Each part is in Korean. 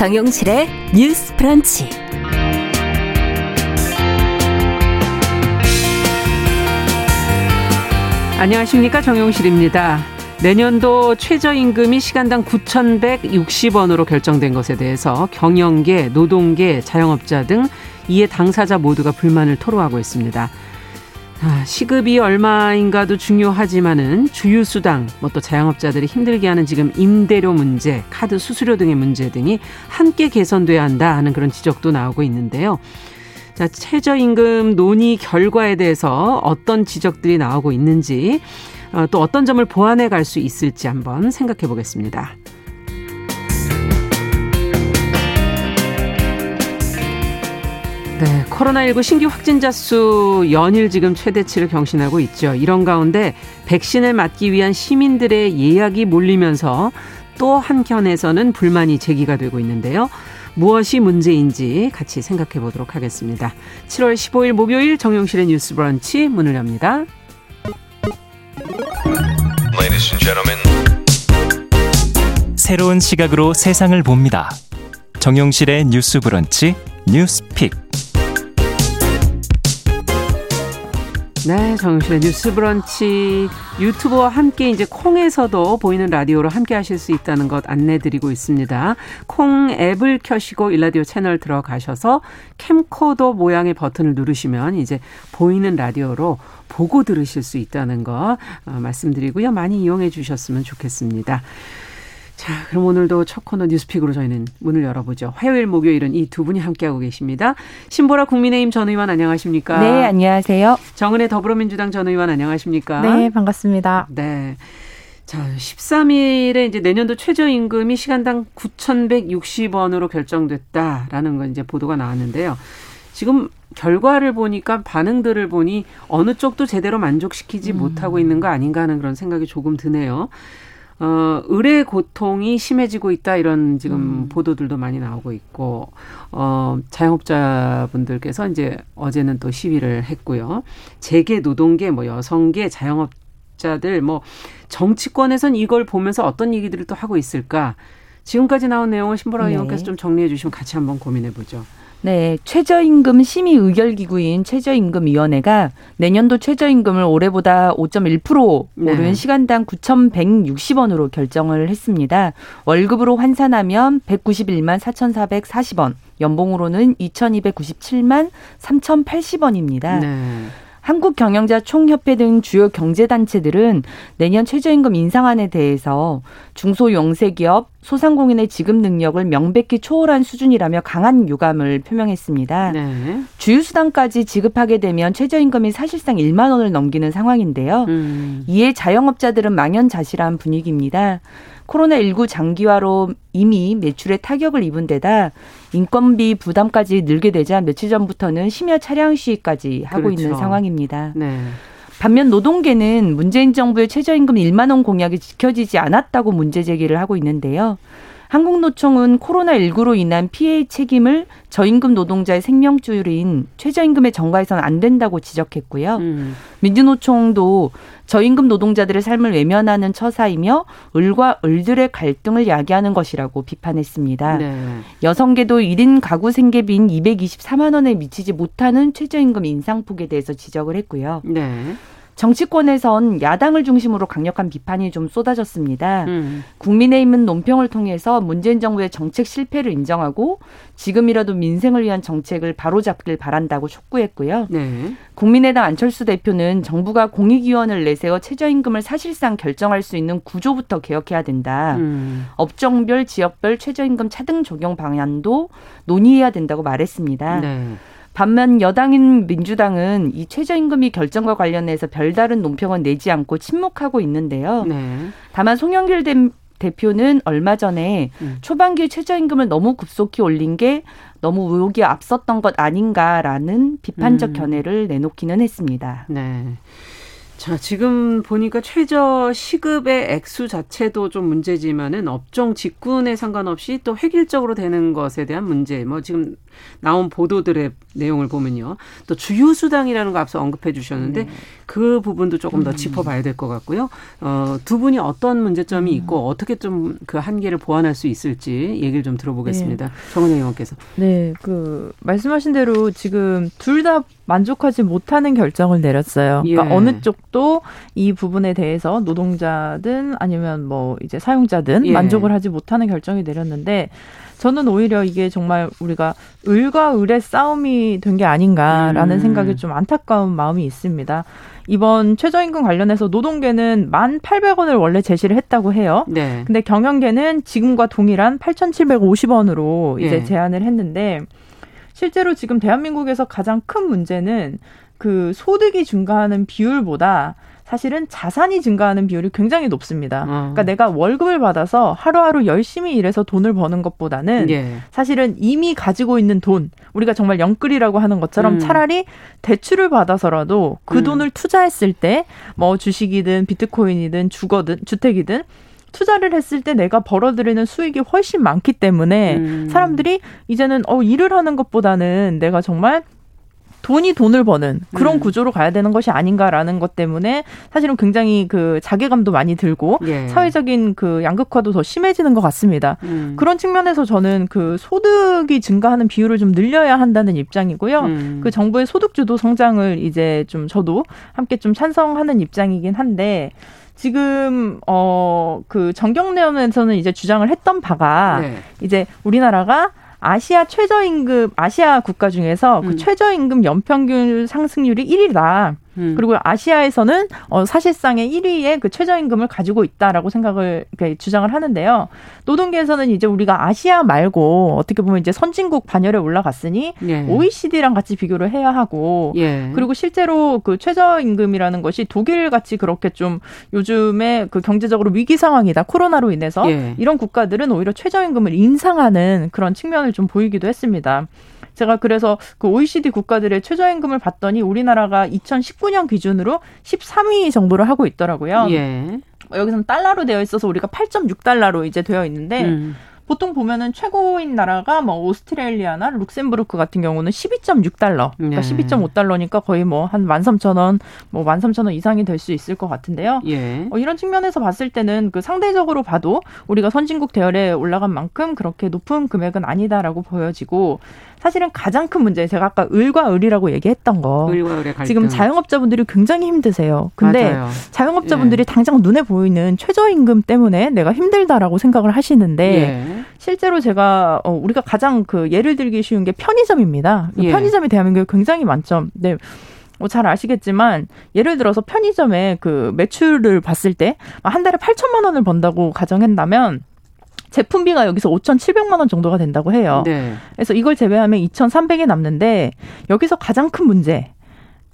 정용실의 뉴스 프런치. 안녕하십니까 정용실입니다. 내년도 최저임금이 시간당 9,160원으로 결정된 것에 대해서 경영계, 노동계, 자영업자 등 이에 당사자 모두가 불만을 토로하고 있습니다. 아, 시급이 얼마인가도 중요하지만은 주유수당, 뭐 또 자영업자들이 힘들게 하는 지금 임대료 문제, 카드 수수료 등의 문제 등이 함께 개선돼야 한다 하는 그런 지적도 나오고 있는데요. 자, 최저임금 논의 결과에 대해서 어떤 지적들이 나오고 있는지, 어, 또 어떤 점을 보완해 갈 수 있을지 한번 생각해 보겠습니다. 네, 코로나19 신규 확진자 수 연일 지금 최대치를 경신하고 있죠. 이런 가운데 백신을 맞기 위한 시민들의 예약이 몰리면서 또 한켠에서는 불만이 제기가 되고 있는데요. 무엇이 문제인지 같이 생각해 보도록 하겠습니다. 7월 15일 목요일 정용실의 뉴스 브런치 문을 엽니다. 새로운 시각으로 세상을 봅니다. 정용실의 뉴스 브런치 뉴스 픽. 네, 정용실의 뉴스 브런치 유튜브와 함께 이제 콩에서도 보이는 라디오로 함께 하실 수 있다는 것 안내 드리고 있습니다. 콩 앱을 켜시고 일라디오 채널 들어가셔서 캠코더 모양의 버튼을 누르시면 이제 보이는 라디오로 보고 들으실 수 있다는 거 어, 말씀드리고요. 많이 이용해 주셨으면 좋겠습니다. 자, 그럼 오늘도 첫 코너 뉴스픽으로 저희는 문을 열어보죠. 화요일, 목요일은 이 두 분이 함께하고 계십니다. 신보라 국민의힘 전 의원 안녕하십니까? 네, 안녕하세요. 정은혜 더불어민주당 전 의원 안녕하십니까? 네, 반갑습니다. 네. 자, 13일에 이제 내년도 최저임금이 시간당 9,160원으로 결정됐다라는 건 이제 보도가 나왔는데요. 지금 결과를 보니까 반응들을 보니 어느 쪽도 제대로 만족시키지 음. 못하고 있는 거 아닌가 하는 그런 생각이 조금 드네요. 어, 의뢰 고통이 심해지고 있다 이런 지금 음. 보도들도 많이 나오고 있고 어, 자영업자분들께서 이제 어제는 또 시위를 했고요. 재계 노동계 뭐 여성계 자영업자들 뭐 정치권에선 이걸 보면서 어떤 얘기들을 또 하고 있을까? 지금까지 나온 내용을 신보라 네. 의원께서 좀 정리해 주시면 같이 한번 고민해 보죠. 네, 최저임금 심의 의결 기구인 최저임금 위원회가 내년도 최저임금을 올해보다 5.1% 오른 네. 시간당 9,160원으로 결정을 했습니다. 월급으로 환산하면 191만 4,440원, 연봉으로는 2,297만 3,080원입니다. 네. 한국경영자 총협회 등 주요 경제단체들은 내년 최저임금 인상안에 대해서 중소영세기업, 소상공인의 지급 능력을 명백히 초월한 수준이라며 강한 유감을 표명했습니다. 네. 주유수당까지 지급하게 되면 최저임금이 사실상 1만 원을 넘기는 상황인데요. 음. 이에 자영업자들은 망연자실한 분위기입니다. 코로나19 장기화로 이미 매출에 타격을 입은 데다 인건비 부담까지 늘게 되자 며칠 전부터는 심야 차량 시위까지 하고 그렇죠. 있는 상황입니다. 네. 반면 노동계는 문재인 정부의 최저임금 1만 원 공약이 지켜지지 않았다고 문제 제기를 하고 있는데요. 한국노총은 코로나19로 인한 피해의 책임을 저임금 노동자의 생명줄인 최저임금에 전가해서는 안 된다고 지적했고요. 음. 민주노총도 저임금 노동자들의 삶을 외면하는 처사이며 을과 을들의 갈등을 야기하는 것이라고 비판했습니다. 네. 여성계도 1인 가구 생계비인 224만 원에 미치지 못하는 최저임금 인상폭에 대해서 지적을 했고요. 네. 정치권에선 야당을 중심으로 강력한 비판이 좀 쏟아졌습니다. 음. 국민의힘은 논평을 통해서 문재인 정부의 정책 실패를 인정하고 지금이라도 민생을 위한 정책을 바로잡길 바란다고 촉구했고요. 네. 국민의당 안철수 대표는 정부가 공익위원을 내세워 최저임금을 사실상 결정할 수 있는 구조부터 개혁해야 된다. 음. 업종별, 지역별 최저임금 차등 적용 방안도 논의해야 된다고 말했습니다. 네. 반면 여당인 민주당은 이 최저임금이 결정과 관련해서 별다른 논평은 내지 않고 침묵하고 있는데요. 네. 다만 송영길 대표는 얼마 전에 음. 초반기 최저임금을 너무 급속히 올린 게 너무 의혹이 앞섰던 것 아닌가라는 비판적 음. 견해를 내놓기는 했습니다. 네. 자, 지금 보니까 최저 시급의 액수 자체도 좀 문제지만은 업종 직군에 상관없이 또 획일적으로 되는 것에 대한 문제. 뭐 지금 나온 보도들의 내용을 보면요. 또 주유 수당이라는 거 앞서 언급해 주셨는데 음. 그 부분도 조금 더 음. 짚어봐야 될 것 같고요. 어, 두 분이 어떤 문제점이 있고 음. 어떻게 좀 그 한계를 보완할 수 있을지 얘기를 좀 들어보겠습니다. 네. 정은영 의원께서. 네, 그 말씀하신 대로 지금 둘 다 만족하지 못하는 결정을 내렸어요. 그러니까 예. 어느 쪽도 이 부분에 대해서 노동자든 아니면 뭐 이제 사용자든 예. 만족을 하지 못하는 결정이 내렸는데 저는 오히려 이게 정말 우리가 을과 을의 싸움이 된 게 아닌가라는 음. 생각이 좀 안타까운 마음이 있습니다. 이번 최저임금 관련해서 노동계는 만 팔백 원을 원래 제시를 했다고 해요. 네. 근데 경영계는 지금과 동일한 팔천칠백오십 원으로 이제 네. 제안을 했는데 실제로 지금 대한민국에서 가장 큰 문제는 그 소득이 증가하는 비율보다 사실은 자산이 증가하는 비율이 굉장히 높습니다. 어. 그러니까 내가 월급을 받아서 하루하루 열심히 일해서 돈을 버는 것보다는 예. 사실은 이미 가지고 있는 돈, 우리가 정말 영끌이라고 하는 것처럼 음. 차라리 대출을 받아서라도 그 음. 돈을 투자했을 때 뭐 주식이든 비트코인이든 주거든 주택이든 투자를 했을 때 내가 벌어들이는 수익이 훨씬 많기 때문에 음. 사람들이 이제는 어 일을 하는 것보다는 내가 정말 돈이 돈을 버는 그런 음. 구조로 가야 되는 것이 아닌가라는 것 때문에 사실은 굉장히 그 자괴감도 많이 들고 예. 사회적인 그 양극화도 더 심해지는 것 같습니다. 음. 그런 측면에서 저는 그 소득이 증가하는 비율을 좀 늘려야 한다는 입장이고요. 음. 그 정부의 소득주도 성장을 이제 좀 저도 함께 좀 찬성하는 입장이긴 한데 지금 어그 정경련에서는 이제 주장을 했던 바가 네. 이제 우리나라가 아시아 최저임금 아시아 국가 중에서 그 음. 최저임금 연평균 상승률이 1위다. 음. 그리고 아시아에서는 어, 사실상의 1위의 그 최저임금을 가지고 있다라고 생각을 주장을 하는데요. 노동계에서는 이제 우리가 아시아 말고 어떻게 보면 이제 선진국 반열에 올라갔으니 예. OECD랑 같이 비교를 해야 하고 예. 그리고 실제로 그 최저임금이라는 것이 독일 같이 그렇게 좀 요즘에 그 경제적으로 위기 상황이다 코로나로 인해서 예. 이런 국가들은 오히려 최저임금을 인상하는 그런 측면을 좀 보이기도 했습니다. 제가 그래서 그 OECD 국가들의 최저임금을 봤더니 우리나라가 2019년 기준으로 13위 정도를 하고 있더라고요. 예. 여기서는 달러로 되어 있어서 우리가 8.6달러로 이제 되어 있는데 음. 보통 보면은 최고인 나라가 뭐 오스트레일리아나 룩셈부르크 같은 경우는 12.6달러, 그러니까 네. 12.5달러니까 거의 뭐 한 13,000원, 뭐 13,000원 이상이 될 수 있을 것 같은데요. 예. 어, 이런 측면에서 봤을 때는 그 상대적으로 봐도 우리가 선진국 대열에 올라간 만큼 그렇게 높은 금액은 아니다라고 보여지고 사실은 가장 큰 문제 제가 아까 을과 을이라고 얘기했던 거 지금 자영업자분들이 굉장히 힘드세요. 근데 맞아요. 자영업자분들이 예. 당장 눈에 보이는 최저임금 때문에 내가 힘들다라고 생각을 하시는데 예. 실제로 제가 어, 우리가 가장 그 예를 들기 쉬운 게 편의점입니다. 예. 편의점이 대한민국에 굉장히 많죠. 네. 뭐잘 아시겠지만 예를 들어서 편의점에 그 매출을 봤을 때 한 달에 8천만 원을 번다고 가정한다면 제품비가 여기서 5,700만 원 정도가 된다고 해요. 네. 그래서 이걸 제외하면 2,300이 남는데 여기서 가장 큰 문제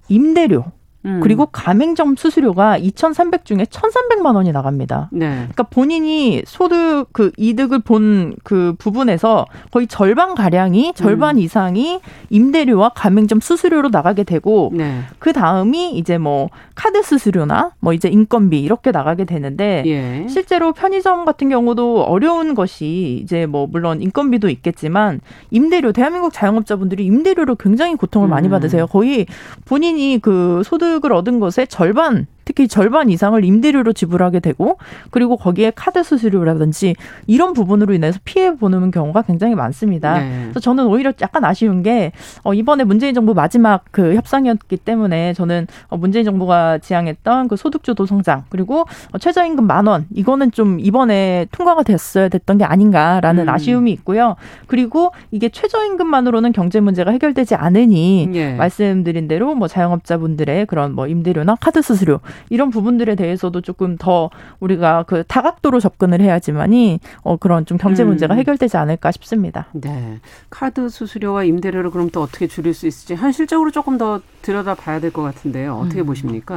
임대료. 음. 그리고 가맹점 수수료가 2,300 중에 1,300만 원이 나갑니다. 네. 그러니까 본인이 소득 그 이득을 본 그 부분에서 거의 절반 가량이 절반 음. 이상이 임대료와 가맹점 수수료로 나가게 되고 네. 그 다음이 이제 뭐 카드 수수료나 뭐 이제 인건비 이렇게 나가게 되는데 예. 실제로 편의점 같은 경우도 어려운 것이 이제 뭐 물론 인건비도 있겠지만 임대료 대한민국 자영업자분들이 임대료로 굉장히 고통을 많이 음. 받으세요. 거의 본인이 그 소득 소득을 얻은 것의 절반 특히 절반 이상을 임대료로 지불하게 되고 그리고 거기에 카드 수수료라든지 이런 부분으로 인해서 피해 보는 경우가 굉장히 많습니다. 네. 그래서 저는 오히려 약간 아쉬운 게 어, 이번에 문재인 정부 마지막 그 협상이었기 때문에 저는 어, 문재인 정부가 지향했던 그 소득주도 성장 그리고 어, 최저임금 만 원 이거는 좀 이번에 통과가 됐어야 됐던 게 아닌가라는 음. 아쉬움이 있고요. 그리고 이게 최저임금만으로는 경제 문제가 해결되지 않으니 네. 말씀드린 대로 뭐 자영업자분들의 그런 뭐 임대료나 카드 수수료 이런 부분들에 대해서도 조금 더 우리가 그 다각도로 접근을 해야지만이 어 그런 좀 경제 음. 문제가 음. 해결되지 않을까 싶습니다. 네. 카드 수수료와 임대료를 그럼 또 어떻게 줄일 수 있을지 현실적으로 조금 더 들여다 봐야 될 것 같은데요. 어떻게 음. 보십니까?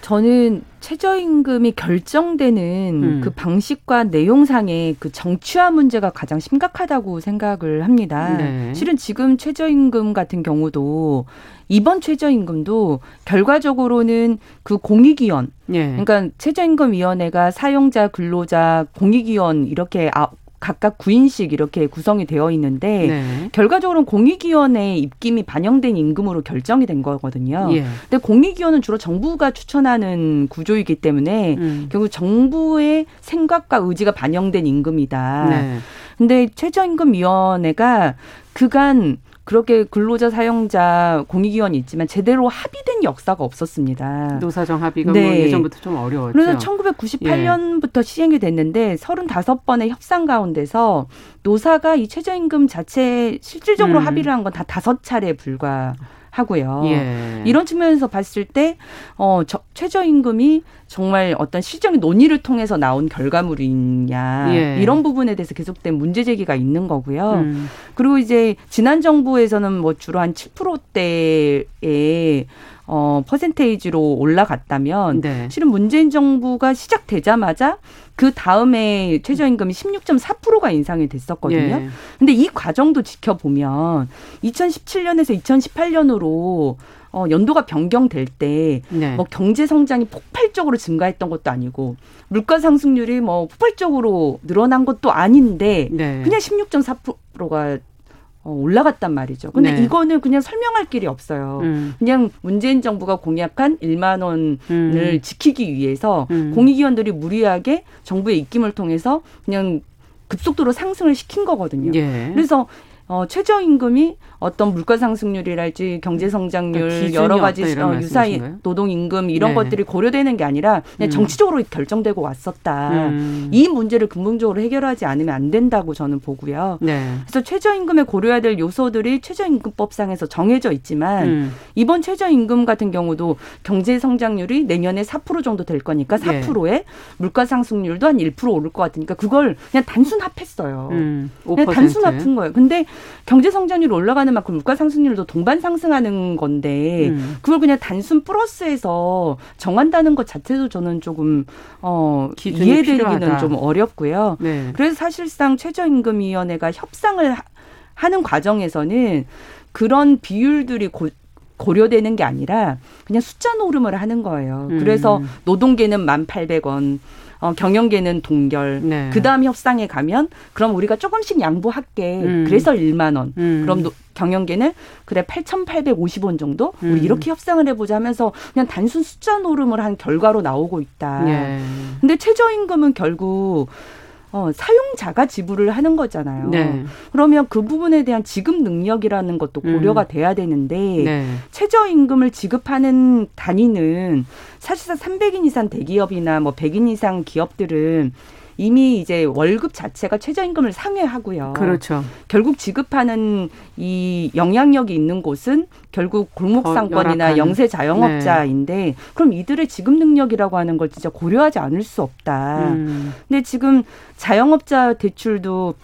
저는 최저임금이 결정되는 음. 그 방식과 내용상의 그 정치화 문제가 가장 심각하다고 생각을 합니다. 네. 실은 지금 최저임금 같은 경우도 이번 최저임금도 결과적으로는 그 공익위원, 예. 그러니까 최저임금위원회가 사용자, 근로자, 공익위원 이렇게 아, 각각 9인씩 이렇게 구성이 되어 있는데 네. 결과적으로는 공익위원회의 입김이 반영된 임금으로 결정이 된 거거든요. 예. 근데 공익위원은 주로 정부가 추천하는 구조이기 때문에 음. 결국 정부의 생각과 의지가 반영된 임금이다. 네. 근데 최저임금위원회가 그간 그렇게 근로자 사용자 공익위원이 있지만 제대로 합의된 역사가 없었습니다. 노사정 합의가 뭐 네. 뭐 예전부터 좀 어려웠죠. 그래서 1998년부터 예. 시행이 됐는데 35번의 협상 가운데서 노사가 이 최저임금 자체 실질적으로 음. 합의를 한 건 다 다섯 차례에 불과 하고요. 예. 이런 측면에서 봤을 때 어, 저, 최저임금이 정말 어떤 실적인 논의를 통해서 나온 결과물이냐 예. 이런 부분에 대해서 계속된 문제 제기가 있는 거고요. 음. 그리고 이제 지난 정부에서는 뭐 주로 한 7%대의 어, 퍼센테이지로 올라갔다면 네. 실은 문재인 정부가 시작되자마자 그 다음에 최저임금이 16.4%가 인상이 됐었거든요. 예. 근데 이 과정도 지켜보면 2017년에서 2018년으로 어, 연도가 변경될 때, 네. 뭐 경제 성장이 폭발적으로 증가했던 것도 아니고, 물가 상승률이 뭐 폭발적으로 늘어난 것도 아닌데, 네. 그냥 16.4%가 어, 올라갔단 말이죠. 근데 네. 이거는 그냥 설명할 길이 없어요. 음. 그냥 문재인 정부가 공약한 1만 원을 음. 지키기 위해서 음. 공익위원들이 무리하게 정부의 입김을 통해서 그냥 급속도로 상승을 시킨 거거든요. 예. 그래서 어, 최저임금이 어떤 물가 상승률이랄지 경제 성장률 그러니까 여러 가지 어, 유사히 노동 임금 이런 네. 것들이 고려되는 게 아니라 그냥 음. 정치적으로 결정되고 왔었다. 음. 이 문제를 근본적으로 해결하지 않으면 안 된다고 저는 보고요. 네. 그래서 최저임금에 고려해야 될 요소들이 최저임금법상에서 정해져 있지만 음. 이번 최저임금 같은 경우도 경제 성장률이 내년에 4% 정도 될 거니까 4%에 네. 물가 상승률도 한 1% 오를 것 같으니까 그걸 그냥 단순 합했어요. 음. 그냥 단순 합한 거예요. 근데 경제 성장률이 올라가는 만큼 물가 상승률도 동반 상승하는 건데 음. 그걸 그냥 단순 플러스에서 정한다는 것 자체도 저는 조금 어 이해되기는 좀 어렵고요. 네. 그래서 사실상 최저임금위원회가 협상을 하는 과정에서는 그런 비율들이 고, 고려되는 게 아니라 그냥 숫자 노름을 하는 거예요. 음. 그래서 노동계는 만 팔백 원 어, 경영계는 동결. 네. 그 다음 협상에 가면 그럼 우리가 조금씩 양보할게. 음. 그래서 1만 원. 음. 그럼 노, 경영계는 그래 8,850원 정도 우리 음. 이렇게 협상을 해보자 하면서 그냥 단순 숫자 노름을 한 결과로 나오고 있다. 네. 근데 최저임금은 결국 어, 사용자가 지불을 하는 거잖아요. 네. 그러면 그 부분에 대한 지급 능력이라는 것도 고려가 음. 돼야 되는데 네. 최저임금을 지급하는 단위는 사실상 300인 이상 대기업이나 뭐 100인 이상 기업들은 이미 이제 월급 자체가 최저임금을 상회하고요. 그렇죠. 결국 지급하는 이 영향력이 있는 곳은 결국 골목상권이나 영세 자영업자인데 네. 그럼 이들의 지급 능력이라고 하는 걸 진짜 고려하지 않을 수 없다. 음. 근데 지금 자영업자 대출도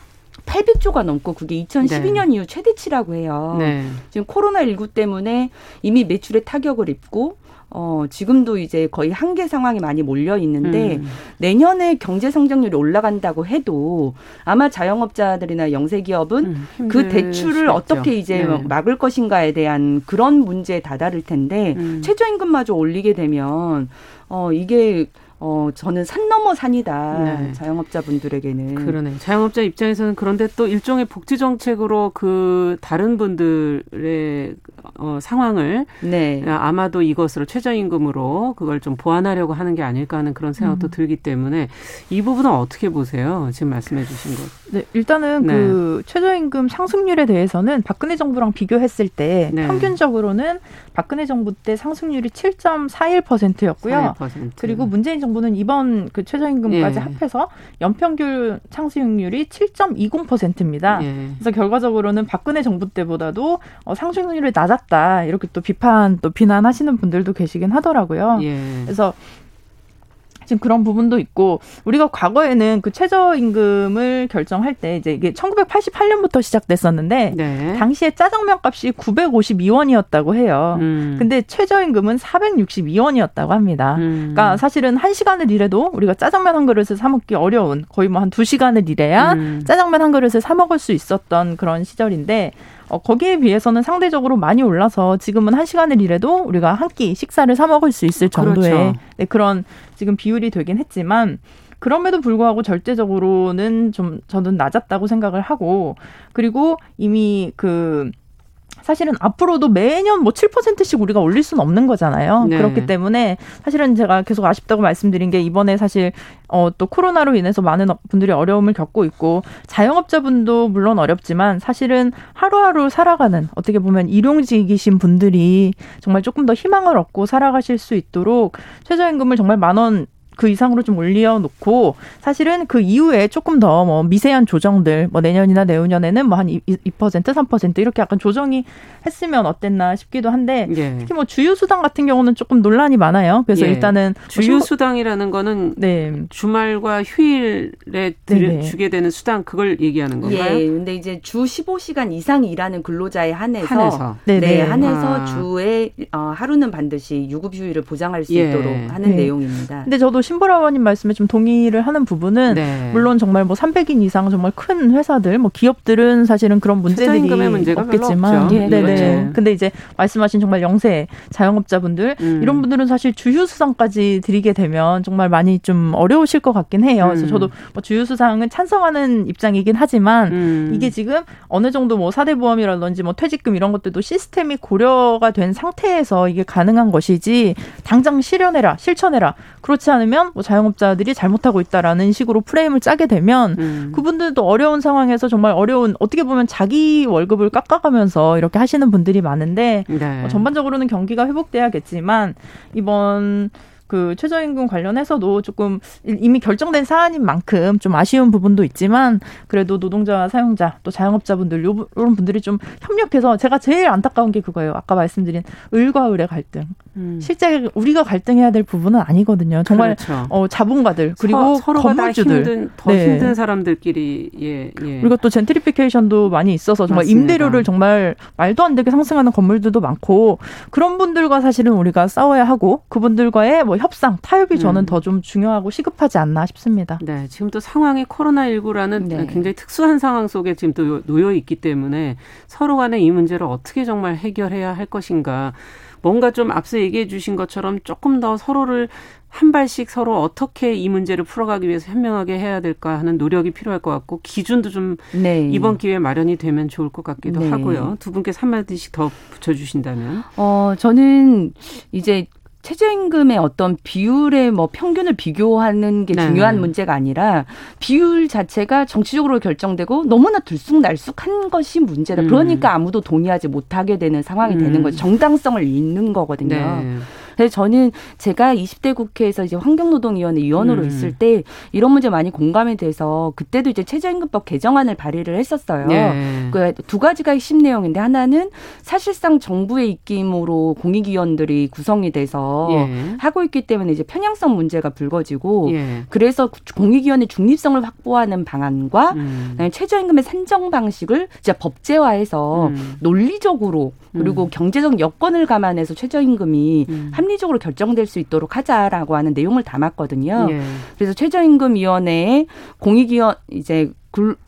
800조가 넘고 그게 2012년 네. 이후 최대치라고 해요. 네. 지금 코로나 19 때문에 이미 매출에 타격을 입고 어, 지금도 이제 거의 한계 상황이 많이 몰려 있는데 음. 내년에 경제 성장률이 올라간다고 해도 아마 자영업자들이나 영세 기업은 음, 그 대출을 어떻게 이제 네. 막을 것인가에 대한 그런 문제에 다다를 텐데 음. 최저임금마저 올리게 되면 어, 이게 어, 저는 산 넘어 산이다. 네. 자영업자분들에게는. 그러네. 자영업자 입장에서는 그런데 또 일종의 복지 정책으로 그 다른 분들의 어, 상황을 네. 아마도 이것으로 최저임금으로 그걸 좀 보완하려고 하는 게 아닐까 하는 그런 생각도 음. 들기 때문에 이 부분은 어떻게 보세요? 지금 말씀해 주신 것. 네, 일단은 네. 그 최저임금 상승률에 대해서는 박근혜 정부랑 비교했을 때 네. 평균적으로는 박근혜 정부 때 상승률이 7.41%였고요. 41%. 그리고 문재인 정부는 이번 그 최저임금까지 예. 합해서 연평균 상승률이 7.20%입니다. 예. 그래서 결과적으로는 박근혜 정부 때보다도 어, 상승률이 낮았다 이렇게 또 비판 또 비난하시는 분들도 계시긴 하더라고요. 예. 그래서 지금 그런 부분도 있고 우리가 과거에는 그 최저임금을 결정할 때 이제 이게 1988년부터 시작됐었는데 네. 당시에 짜장면 값이 952원이었다고 해요. 음. 근데 최저임금은 462원이었다고 합니다. 음. 그러니까 사실은 한 시간을 일해도 우리가 짜장면 한 그릇을 사 먹기 어려운 거의 뭐 한 두 시간을 일해야 음. 짜장면 한 그릇을 사 먹을 수 있었던 그런 시절인데 어, 거기에 비해서는 상대적으로 많이 올라서 지금은 한 시간을 일해도 우리가 한 끼 식사를 사 먹을 수 있을 정도의 그렇죠. 네, 그런 지금 비율이 되긴 했지만 그럼에도 불구하고 절대적으로는 좀 저는 낮았다고 생각을 하고 그리고 이미 그 사실은 앞으로도 매년 뭐 7%씩 우리가 올릴 수는 없는 거잖아요. 네. 그렇기 때문에 사실은 제가 계속 아쉽다고 말씀드린 게 이번에 사실 어, 또 코로나로 인해서 많은 분들이 어려움을 겪고 있고 자영업자분도 물론 어렵지만 사실은 하루하루 살아가는 어떻게 보면 일용직이신 분들이 정말 조금 더 희망을 얻고 살아가실 수 있도록 최저임금을 정말 만 원 그 이상으로 좀 올려놓고 사실은 그 이후에 조금 더 뭐 미세한 조정들 뭐 내년이나 내후년에는 뭐 한 2%, 3% 이렇게 약간 조정이 했으면 어땠나 싶기도 한데 예. 특히 뭐 주유 수당 같은 경우는 조금 논란이 많아요. 그래서 예. 일단은 뭐 주유 수당이라는 거는 네. 주말과 휴일에 들, 주게 되는 수당 그걸 얘기하는 건가요? 예. 근데 이제 주 15시간 이상 일하는 근로자에 한해서 한해서 네, 네 한해서 아. 주에 어, 하루는 반드시 유급 휴일을 보장할 수 예. 있도록 하는 네. 내용입니다. 근데 저도 신보라원님 말씀에 좀 동의를 하는 부분은 네. 물론 정말 뭐 300인 이상 정말 큰 회사들 뭐 기업들은 사실은 그런 문제들이 없겠지만 예, 네네. 네. 근데 이제 말씀하신 정말 영세 자영업자분들 음. 이런 분들은 사실 주휴수당까지 드리게 되면 정말 많이 좀 어려우실 것 같긴 해요. 음. 그래서 저도 뭐 주휴수당은 찬성하는 입장이긴 하지만 음. 이게 지금 어느 정도 뭐 사대보험이라든지 뭐 퇴직금 이런 것들도 시스템이 고려가 된 상태에서 이게 가능한 것이지 당장 실현해라 실천해라 그렇지 않으면 뭐 자영업자들이 잘못하고 있다라는 식으로 프레임을 짜게 되면 음. 그분들도 어려운 상황에서 정말 어려운 어떻게 보면 자기 월급을 깎아가면서 이렇게 하시는 분들이 많은데 네. 어, 전반적으로는 경기가 회복돼야겠지만 이번 그 최저임금 관련해서도 조금 이미 결정된 사안인 만큼 좀 아쉬운 부분도 있지만 그래도 노동자 사용자 또 자영업자분들 이런 분들이 좀 협력해서 제가 제일 안타까운 게 그거예요. 아까 말씀드린 을과 을의 갈등. 음. 실제 우리가 갈등해야 될 부분은 아니거든요. 정말 그렇죠. 어, 자본가들 그리고 서, 건물주들 힘든, 더 네. 힘든 사람들끼리 예, 예. 그리고 또 젠트리피케이션도 많이 있어서 정말 맞습니다. 임대료를 정말 말도 안 되게 상승하는 건물들도 많고 그런 분들과 사실은 우리가 싸워야 하고 그분들과의 뭐 협상, 타협이 저는 음. 더좀 중요하고 시급하지 않나 싶습니다. 네, 지금 또 상황이 코로나19라는 네. 굉장히 특수한 상황 속에 지금 또 놓여 있기 때문에 서로 간에 이 문제를 어떻게 정말 해결해야 할 것인가. 뭔가 좀 앞서 얘기해 주신 것처럼 조금 더 서로를 한 발씩 서로 어떻게 이 문제를 풀어가기 위해서 현명하게 해야 될까 하는 노력이 필요할 것 같고 기준도 좀 네. 이번 기회에 마련이 되면 좋을 것 같기도 네. 하고요. 두 분께 한마디씩 더 붙여주신다면. 어, 저는 이제 최저임금의 어떤 비율의 뭐 평균을 비교하는 게 네. 중요한 문제가 아니라 비율 자체가 정치적으로 결정되고 너무나 들쑥날쑥한 것이 문제다. 음. 그러니까 아무도 동의하지 못하게 되는 상황이 음. 되는 거죠. 정당성을 잃는 거거든요. 네. 그래서 저는 제가 20대 국회에서 이제 환경노동위원회 위원으로 음. 있을 때 이런 문제 많이 공감이 돼서 그때도 이제 최저임금법 개정안을 발의를 했었어요. 네. 그두 가지가 핵심 내용인데 하나는 사실상 정부의 입김으로 공익위원들이 구성이 돼서 예. 하고 있기 때문에 이제 편향성 문제가 불거지고 예. 그래서 공익위원회 중립성을 확보하는 방안과 음. 최저임금의 산정 방식을 이제 법제화해서 음. 논리적으로 그리고 음. 경제적 여건을 감안해서 최저임금이 음. 합리적으로 결정될 수 있도록 하자라고 하는 내용을 담았거든요. 예. 그래서 최저임금위원회에 공익위원 이제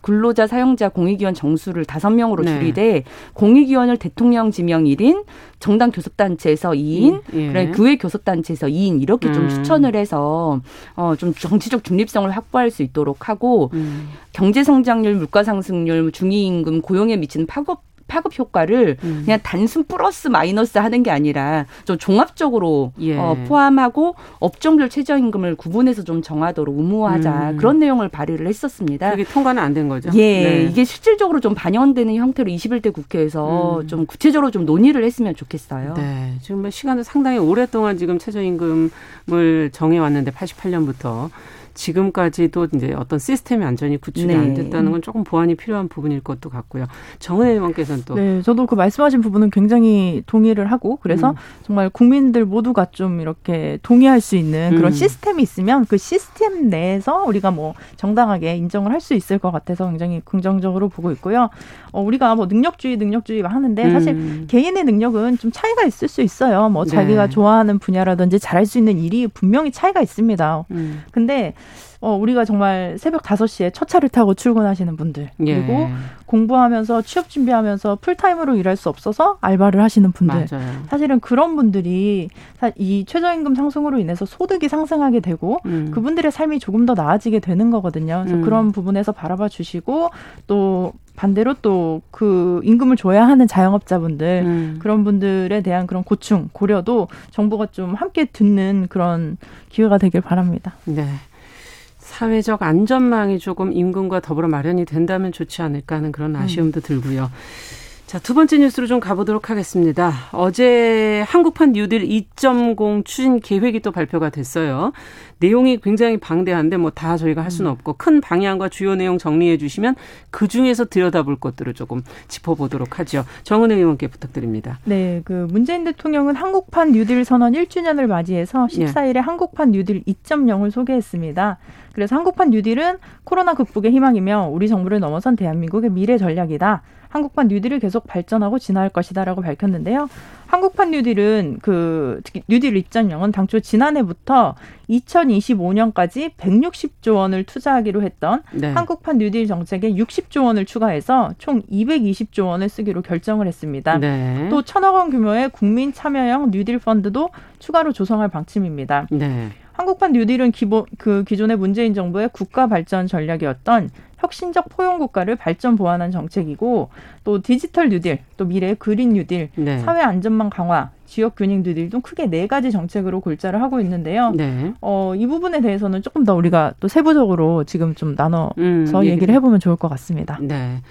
근로자 사용자 공익위원 정수를 다섯 명으로 네. 줄이되 공익위원을 대통령 지명 1인, 정당 교섭단체에서 2인, 예. 그래 교회 교섭단체에서 2인 이렇게 음. 좀 추천을 해서 어좀 정치적 중립성을 확보할 수 있도록 하고 음. 경제 성장률, 물가 상승률, 중위 임금, 고용에 미치는 파급 파급 효과를 음. 그냥 단순 플러스 마이너스 하는 게 아니라 좀 종합적으로 예. 어, 포함하고 업종별 최저임금을 구분해서 좀 정하도록 의무화하자 음. 그런 내용을 발의를 했었습니다. 그게 통과는 안 된 거죠? 예, 네. 이게 실질적으로 좀 반영되는 형태로 21대 국회에서 음. 좀 구체적으로 좀 논의를 했으면 좋겠어요. 네, 지금 뭐 시간도 상당히 오랫동안 지금 최저임금을 정해왔는데 88년부터 지금까지도 이제 어떤 시스템이 완전히 구축이 네. 안 됐다는 건 조금 보완이 필요한 부분일 것도 같고요. 정은혜 의원께서는 또. 네, 저도 그 말씀하신 부분은 굉장히 동의를 하고 그래서 음. 정말 국민들 모두가 좀 이렇게 동의할 수 있는 그런 음. 시스템이 있으면 그 시스템 내에서 우리가 뭐 정당하게 인정을 할 수 있을 것 같아서 굉장히 긍정적으로 보고 있고요. 어, 우리가 뭐 능력주의, 능력주의 하는데 음. 사실 개인의 능력은 좀 차이가 있을 수 있어요. 뭐 자기가 네. 좋아하는 분야라든지 잘할 수 있는 일이 분명히 차이가 있습니다. 음. 근데 어, 우리가 정말 새벽 5시에 첫 차를 타고 출근하시는 분들 예. 그리고 예. 공부하면서 취업 준비하면서 풀타임으로 일할 수 없어서 알바를 하시는 분들 맞아요. 사실은 그런 분들이 이 최저임금 상승으로 인해서 소득이 상승하게 되고 음. 그분들의 삶이 조금 더 나아지게 되는 거거든요. 그래서 음. 그런 부분에서 바라봐 주시고 또 반대로 또 그 임금을 줘야 하는 자영업자분들 음. 그런 분들에 대한 그런 고충 고려도 정부가 좀 함께 듣는 그런 기회가 되길 바랍니다. 네. 사회적 안전망이 조금 임금과 더불어 마련이 된다면 좋지 않을까 하는 그런 음. 아쉬움도 음. 들고요. 자, 두 번째 뉴스로 좀 가보도록 하겠습니다. 어제 한국판 뉴딜 2.0 추진 계획이 또 발표가 됐어요. 내용이 굉장히 방대한데 뭐 다 저희가 할 수는 음. 없고 큰 방향과 주요 내용 정리해 주시면 그 중에서 들여다볼 것들을 조금 짚어보도록 하죠. 정은 의원께 부탁드립니다. 네, 그 문재인 대통령은 한국판 뉴딜 선언 1주년을 맞이해서 14일에 예. 한국판 뉴딜 2.0을 소개했습니다. 그래서 한국판 뉴딜은 코로나 극복의 희망이며 우리 정부를 넘어선 대한민국의 미래 전략이다. 한국판 뉴딜을 계속 발전하고 진화할 것이다라고 밝혔는데요. 한국판 뉴딜은 그 특히 뉴딜 2.0은 당초 지난해부터 2025년까지 160조 원을 투자하기로 했던 네. 한국판 뉴딜 정책에 60조 원을 추가해서 총 220조 원을 쓰기로 결정을 했습니다. 네. 또 천억 원 규모의 국민 참여형 뉴딜 펀드도 추가로 조성할 방침입니다. 네. 한국판 뉴딜은 기본 그 기존의 문재인 정부의 국가 발전 전략이었던 혁신적 포용 국가를 발전 보완한 정책이고 또 디지털 뉴딜, 또 미래 그린 뉴딜, 네. 사회 안전망 강화, 지역 균형 뉴딜 등 크게 네 가지 정책으로 골자를 하고 있는데요. 네. 어, 이 부분에 대해서는 조금 더 우리가 또 세부적으로 지금 좀 나눠서 음, 얘기를 해보면 좋을 것 같습니다. 네.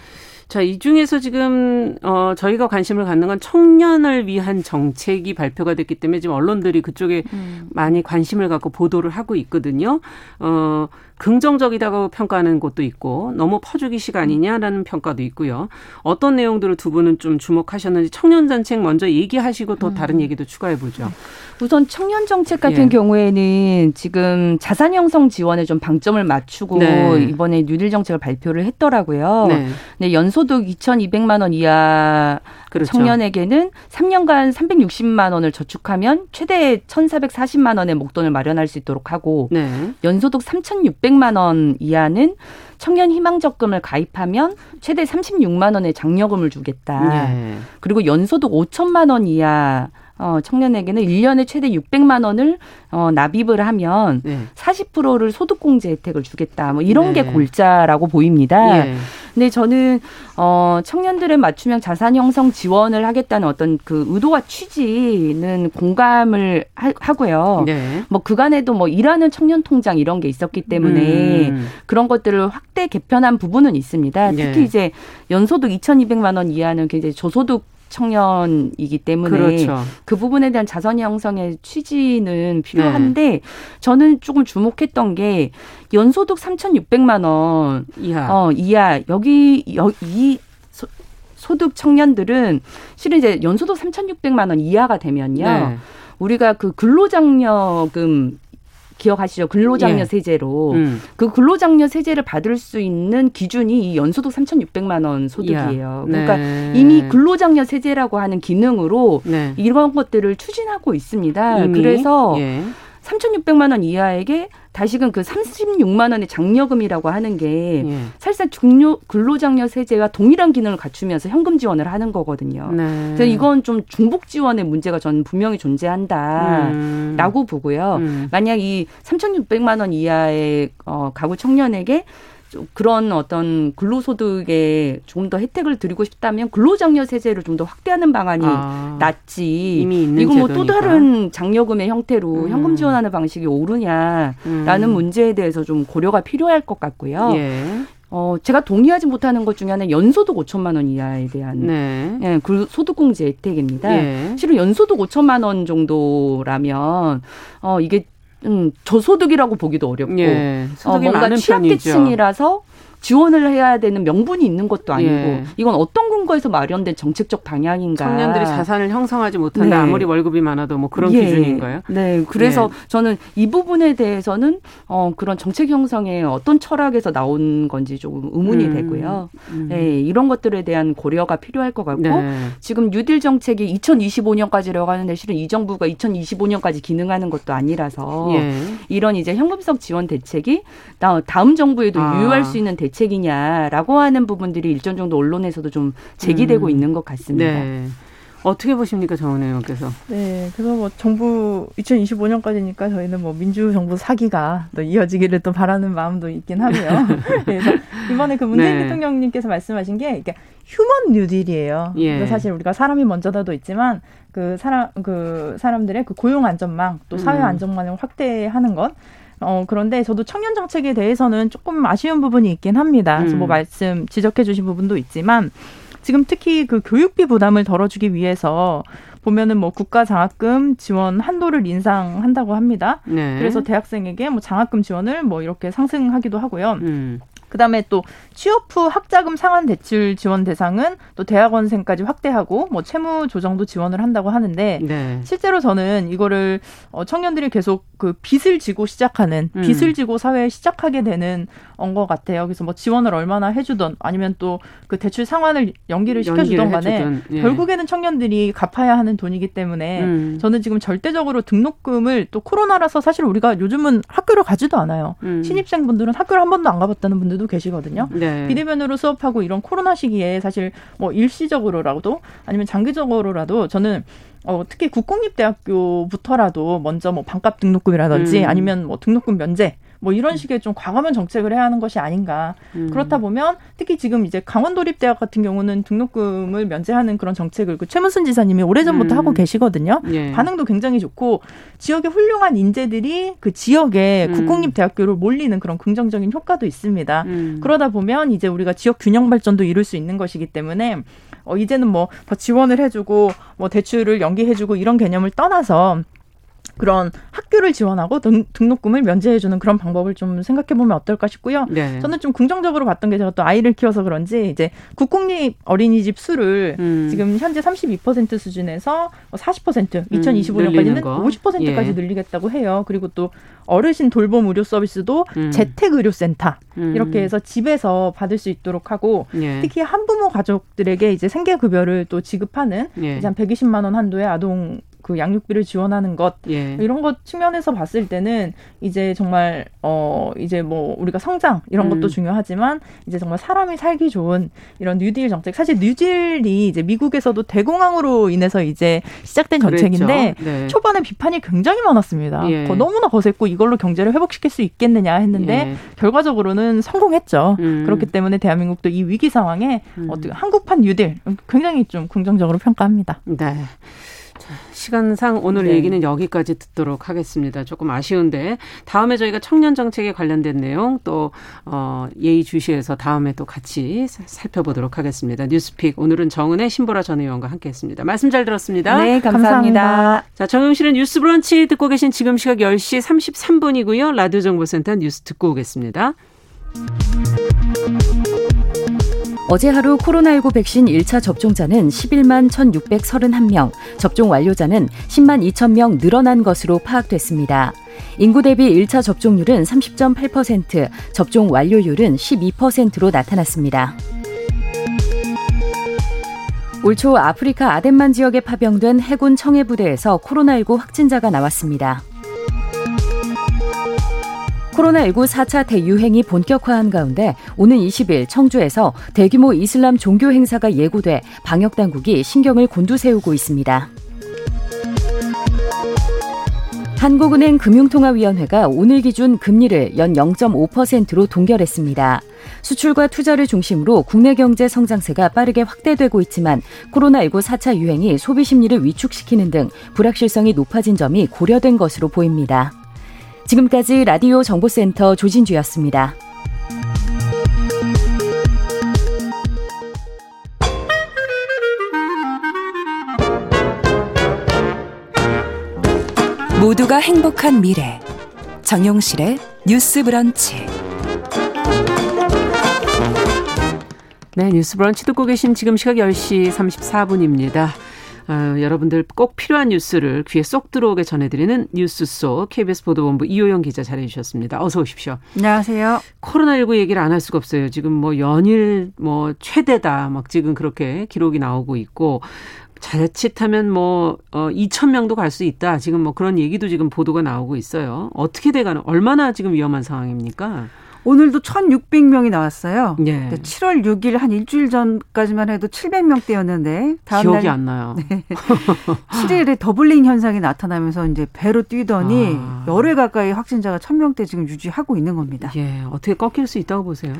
자, 이 중에서 지금 어 저희가 관심을 갖는 건 청년을 위한 정책이 발표가 됐기 때문에 지금 언론들이 그쪽에 음. 많이 관심을 갖고 보도를 하고 있거든요. 어 긍정적이다고 평가하는 곳도 있고 너무 퍼주기 시간이냐라는 평가도 있고요. 어떤 내용들을 두 분은 좀 주목하셨는지 청년 정책 먼저 얘기하시고 또 음. 다른 얘기도 추가해 보죠. 우선 청년 정책 같은 예. 경우에는 지금 자산 형성 지원에 좀 방점을 맞추고 네. 이번에 뉴딜 정책을 발표를 했더라고요. 네. 네 연소득 2,200만 원 이하 그렇죠. 청년에게는 3년간 360만 원을 저축하면 최대 1,440만 원의 목돈을 마련할 수 있도록 하고 네. 연소득 3,600만 원 이하는 청년 희망 적금을 가입하면 최대 36만 원의 장려금을 주겠다. 네. 그리고 연소득 5천만 원 이하 어, 청년에게는 1년에 최대 600만 원을 어, 납입을 하면 네. 40%를 소득공제 혜택을 주겠다. 뭐 이런 네. 게 골자라고 보입니다. 네. 근데 저는 어, 청년들의 맞춤형 자산 형성 지원을 하겠다는 어떤 그 의도와 취지는 공감을 하, 고요 네. 뭐 그간에도 뭐 일하는 청년 통장 이런 게 있었기 때문에 음. 그런 것들을 확대 개편한 부분은 있습니다. 특히 네. 이제 연소득 2,200만 원 이하는 굉장히 저소득 청년이기 때문에 그렇죠. 그 부분에 대한 자선 형성의 취지는 필요한데 네. 저는 조금 주목했던 게 연소득 3,600만 원 이하 어 이하 여기 여이 소득 청년들은 실은 이제 연소득 3,600만 원 이하가 되면요. 네. 우리가 그 근로장려금 기억하시죠? 근로장려 예. 세제로 음. 그 근로장려 세제를 받을 수 있는 기준이 이 연소득 3,600만 원 소득이에요. 네. 그러니까 이미 근로장려 세제라고 하는 기능으로 네. 이런 것들을 추진하고 있습니다. 이미? 그래서 예. 3,600만 원 이하에게 다시금 그 36만 원의 장려금이라고 하는 게 예. 사실상 중요 근로장려 세제와 동일한 기능을 갖추면서 현금 지원을 하는 거거든요. 네. 그래서 이건 좀 중복 지원의 문제가 저는 분명히 존재한다라고 음. 보고요. 음. 만약 이 3,600만 원 이하의 어, 가구 청년에게 좀 그런 어떤 근로소득에 조금 더 혜택을 드리고 싶다면 근로장려 세제를 좀 더 확대하는 방안이 아, 낫지. 이미 있는 이거 뭐 또 다른 장려금의 형태로 음. 현금 지원하는 방식이 옳으냐라는 음. 문제에 대해서 좀 고려가 필요할 것 같고요. 예. 어, 제가 동의하지 못하는 것 중에 하나는 연소득 5천만 원 이하에 대한 네. 예, 그 소득공제 혜택입니다. 예. 실은 연소득 5천만 원 정도라면 어, 이게 음, 저소득이라고 보기도 어렵고. 예, 어, 뭔가 취약계층이라서 지원을 해야 되는 명분이 있는 것도 아니고 예. 이건 어떤 근거에서 마련된 정책적 방향인가? 청년들이 자산을 형성하지 못한다. 네. 아무리 월급이 많아도 뭐 그런 예. 기준인가요? 네. 그래서 예. 저는 이 부분에 대해서는 어 그런 정책 형성의 어떤 철학에서 나온 건지 조금 의문이 음. 되고요. 음. 네, 이런 것들에 대한 고려가 필요할 것 같고 네. 지금 뉴딜 정책이 2025년까지라고 하는데 실은 이 정부가 2025년까지 기능하는 것도 아니라서 예. 이런 이제 현금성 지원 대책이 다음 정부에도 아. 유효할 수 있는 대책 이냐라고 하는 부분들이 일정 정도 언론에서도 좀 제기되고 음. 있는 것 같습니다. 네. 어떻게 보십니까, 정원 의원께서? 네, 그래서 뭐 정부 2025년까지니까 저희는 뭐 민주 정부 사기가 또 이어지기를 또 바라는 마음도 있긴 하고요. 그래서 이번에 그 문재인 네. 대통령님께서 말씀하신 게 이게 휴먼 뉴딜이에요. 예. 사실 우리가 사람이 먼저다도 있지만 그 사람 그 사람들의 그 고용 안전망 또 사회 음. 안전망을 확대하는 것 어, 그런데 저도 청년 정책에 대해서는 조금 아쉬운 부분이 있긴 합니다. 그래서 뭐 음. 말씀 지적해 주신 부분도 있지만 지금 특히 그 교육비 부담을 덜어주기 위해서 보면은 뭐 국가 장학금 지원 한도를 인상한다고 합니다. 네. 그래서 대학생에게 뭐 장학금 지원을 뭐 이렇게 상승하기도 하고요. 음. 그다음에 또 취업 후 학자금 상환 대출 지원 대상은 또 대학원생까지 확대하고 뭐 채무 조정도 지원을 한다고 하는데 네. 실제로 저는 이거를 어 청년들이 계속 그 빚을 지고 시작하는 음. 빚을 지고 사회에 시작하게 되는 언것 같아요. 그래서 뭐 지원을 얼마나 해주던 아니면 또 그 대출 상환을 연기를 시켜주던 간에 예. 결국에는 청년들이 갚아야 하는 돈이기 때문에 음. 저는 지금 절대적으로 등록금을 또 코로나라서 사실 우리가 요즘은 학교를 가지도 않아요. 음. 신입생분들은 학교를 한 번도 안 가봤다는 분들 분들도 계시거든요. 네. 비대면으로 수업하고 이런 코로나 시기에 사실 뭐 일시적으로라도 아니면 장기적으로라도 저는 어, 특히 국공립대학교부터라도 먼저 뭐 반값 등록금이라든지 음. 아니면 뭐 등록금 면제 뭐 이런 음. 식의 좀 과감한 정책을 해야 하는 것이 아닌가. 음. 그렇다 보면 특히 지금 이제 강원도립대학 같은 경우는 등록금을 면제하는 그런 정책을 그 최문순 지사님이 오래전부터 음. 하고 계시거든요. 예. 반응도 굉장히 좋고 지역의 훌륭한 인재들이 그 지역에 음. 국공립대학교를 몰리는 그런 긍정적인 효과도 있습니다. 음. 그러다 보면 이제 우리가 지역 균형 발전도 이룰 수 있는 것이기 때문에 어 이제는 뭐 지원을 해주고 뭐 대출을 연기해주고 이런 개념을 떠나서 그런 학교를 지원하고 등, 등록금을 면제해주는 그런 방법을 좀 생각해보면 어떨까 싶고요. 네. 저는 좀 긍정적으로 봤던 게 제가 또 아이를 키워서 그런지 이제 국공립 어린이집 수를 음. 지금 현재 32% 수준에서 40% 2025년까지는 음, 50%까지 예. 늘리겠다고 해요. 그리고 또 어르신 돌봄 의료 서비스도 음. 재택 의료 센터 음. 이렇게 해서 집에서 받을 수 있도록 하고 예. 특히 한부모 가족들에게 이제 생계 급여를 또 지급하는 예. 이제 한 120만 원 한도의 아동 그 양육비를 지원하는 것 예. 이런 것 측면에서 봤을 때는 이제 정말 어 이제 뭐 우리가 성장 이런 것도 음. 중요하지만 이제 정말 사람이 살기 좋은 이런 뉴딜 정책 사실 뉴딜이 이제 미국에서도 대공황으로 인해서 이제 시작된 정책인데 네. 초반에 비판이 굉장히 많았습니다. 예. 너무나 거셌고 이걸로 경제를 회복시킬 수 있겠느냐 했는데 예. 결과적으로는 성공했죠. 음. 그렇기 때문에 대한민국도 이 위기 상황에 음. 어떻게 한국판 뉴딜 굉장히 좀 긍정적으로 평가합니다. 네. 시간상 오늘 네. 얘기는 여기까지 듣도록 하겠습니다. 조금 아쉬운데 다음에 저희가 청년 정책에 관련된 내용 또 어, 예의 주시해서 다음에 또 같이 살펴보도록 하겠습니다. 뉴스픽 오늘은 정은혜 신보라 전 의원과 함께했습니다. 말씀 잘 들었습니다. 네, 감사합니다. 감사합니다. 자, 정영실의 뉴스브런치 듣고 계신 지금 시각 10시 33분이고요. 라디오 정보센터 뉴스 듣고 오겠습니다. 어제 하루 코로나19 백신 1차 접종자는 11만 1,631명, 접종 완료자는 10만 2천 명 늘어난 것으로 파악됐습니다. 인구 대비 1차 접종률은 30.8%, 접종 완료율은 12%로 나타났습니다. 올초 아프리카 아덴만 지역에 파병된 해군 청해부대에서 코로나19 확진자가 나왔습니다. 코로나19 4차 대유행이 본격화한 가운데 오는 20일 청주에서 대규모 이슬람 종교 행사가 예고돼 방역 당국이 신경을 곤두세우고 있습니다. 한국은행 금융통화위원회가 오늘 기준 금리를 연 0.5%로 동결했습니다. 수출과 투자를 중심으로 국내 경제 성장세가 빠르게 확대되고 있지만 코로나19 4차 유행이 소비 심리를 위축시키는 등 불확실성이 높아진 점이 고려된 것으로 보입니다. 지금까지 라디오 정보센터 조진주였습니다. 모두가 행복한 미래 정용실의 뉴스 브런치 네, 뉴스 브런치 듣고 계신 지금 시각 10시 34분입니다. 어, 여러분들 꼭 필요한 뉴스를 귀에 쏙 들어오게 전해드리는 뉴스 속 KBS 보도본부 이호영 기자 잘해주셨습니다. 어서 오십시오. 안녕하세요. 코로나19 얘기를 안 할 수가 없어요. 지금 뭐 연일 뭐 최대다 막 지금 그렇게 기록이 나오고 있고 자칫하면 뭐, 어, 2,000명도 갈 수 있다. 지금 뭐 그런 얘기도 지금 보도가 나오고 있어요. 어떻게 돼가는, 얼마나 지금 위험한 상황입니까? 오늘도 1,600명이 나왔어요. 예. 7월 6일 한 일주일 전까지만 해도 700명대였는데 다음 기억이 날, 안 나요. 네. 7일에 더블링 현상이 나타나면서 이제 배로 뛰더니 아. 열흘 가까이 확진자가 1,000명대 지금 유지하고 있는 겁니다. 예. 어떻게 꺾일 수 있다고 보세요?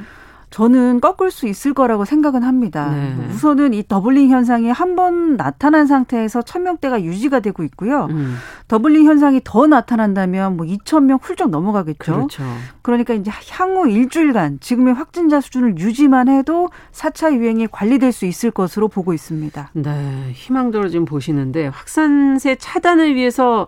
저는 꺾을 수 있을 거라고 생각은 합니다. 네. 우선은 이 doubling 현상이 한 번 나타난 상태에서 천명대가 유지가 되고 있고요. 음. doubling 현상이 더 나타난다면 뭐 2천 명 훌쩍 넘어가겠죠. 그렇죠. 그러니까 이제 향후 일주일간 지금의 확진자 수준을 유지만 해도 4차 유행이 관리될 수 있을 것으로 보고 있습니다. 네, 희망적으로 지금 보시는데 확산세 차단을 위해서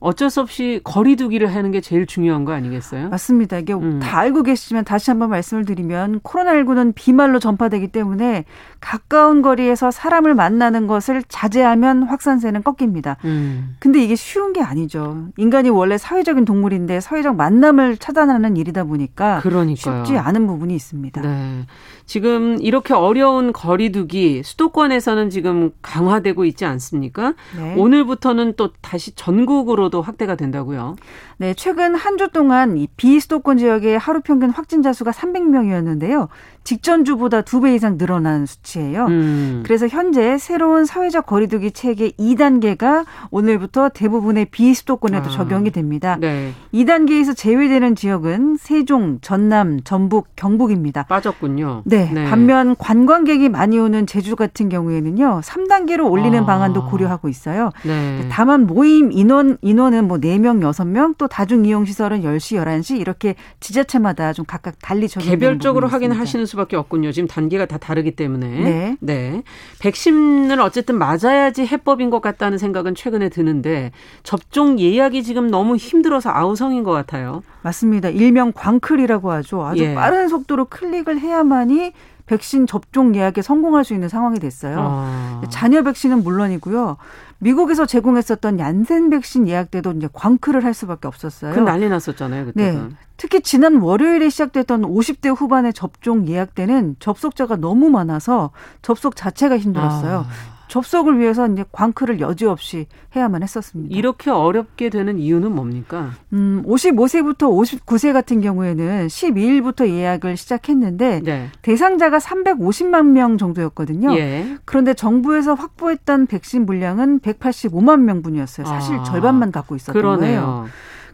어쩔 수 없이 거리두기를 하는 게 제일 중요한 거 아니겠어요? 맞습니다. 이게 음. 다 알고 계시지만 다시 한번 말씀을 드리면 코로나19는 비말로 전파되기 때문에 가까운 거리에서 사람을 만나는 것을 자제하면 확산세는 꺾입니다. 음. 근데 이게 쉬운 게 아니죠. 인간이 원래 사회적인 동물인데 사회적 만남을 차단하는 일이다 보니까 그러니까요. 쉽지 않은 부분이 있습니다. 네. 지금 이렇게 어려운 거리두기 수도권에서는 지금 강화되고 있지 않습니까? 네. 오늘부터는 또 다시 전국으로 정도도 확대가 된다고요? 네, 최근 한 주 동안 이 비수도권 지역의 하루 평균 확진자 수가 300명이었는데요. 직전주보다 두 배 이상 늘어난 수치예요. 음. 그래서 현재 새로운 사회적 거리두기 체계 2단계가 오늘부터 대부분의 비수도권에도 아. 적용이 됩니다. 네. 2단계에서 제외되는 지역은 세종, 전남, 전북, 경북입니다. 빠졌군요. 네. 네. 반면 관광객이 많이 오는 제주 같은 경우에는요. 3단계로 올리는 아. 방안도 고려하고 있어요. 네. 다만 모임 인원 인원은 뭐 4명, 6명 또 다중 이용 시설은 10시, 11시 이렇게 지자체마다 좀 각각 달리 적용 개별적으로 확인하시는 수밖에 없군요. 지금 단계가 다 다르기 때문에. 네. 네. 백신을 어쨌든 맞아야지 해법인 것 같다는 생각은 최근에 드는데 접종 예약이 지금 너무 힘들어서 아우성인 것 같아요. 맞습니다. 일명 광클이라고 하죠. 아주 예. 빠른 속도로 클릭을 해야만이 백신 접종 예약에 성공할 수 있는 상황이 됐어요. 아. 자녀 백신은 물론이고요. 미국에서 제공했었던 얀센 백신 예약 때도 이제 광클을 할 수밖에 없었어요. 그 난리 났었잖아요, 그때. 네. 특히 지난 월요일에 시작됐던 50대 후반의 접종 예약 때는 접속자가 너무 많아서 접속 자체가 힘들었어요. 아. 접속을 위해서 이제 광클을 여지없이 해야만 했었습니다. 이렇게 어렵게 되는 이유는 뭡니까? 음, 55세부터 59세 같은 경우에는 12일부터 예약을 시작했는데 네. 대상자가 350만 명 정도였거든요. 예. 그런데 정부에서 확보했던 백신 물량은 185만 명분이었어요. 사실 아, 절반만 갖고 있었던 그러네요. 거예요.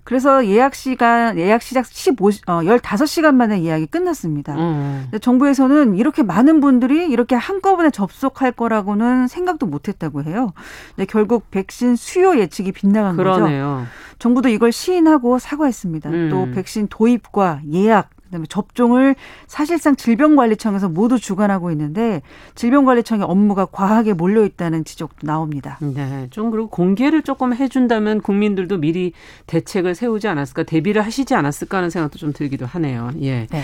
그래서 예약 시간 예약 시작 15 어, 15시간 만에 예약이 끝났습니다. 음. 정부에서는 이렇게 많은 분들이 이렇게 한꺼번에 접속할 거라고는 생각도 못 했다고 해요. 근데 결국 백신 수요 예측이 빗나간 그러네요. 거죠. 정부도 이걸 시인하고 사과했습니다. 음. 또 백신 도입과 예약 그다음에 접종을 사실상 질병관리청에서 모두 주관하고 있는데 질병관리청의 업무가 과하게 몰려 있다는 지적도 나옵니다. 네, 좀 그리고 공개를 조금 해준다면 국민들도 미리 대책을 세우지 않았을까, 대비를 하시지 않았을까 하는 생각도 좀 들기도 하네요. 예. 네.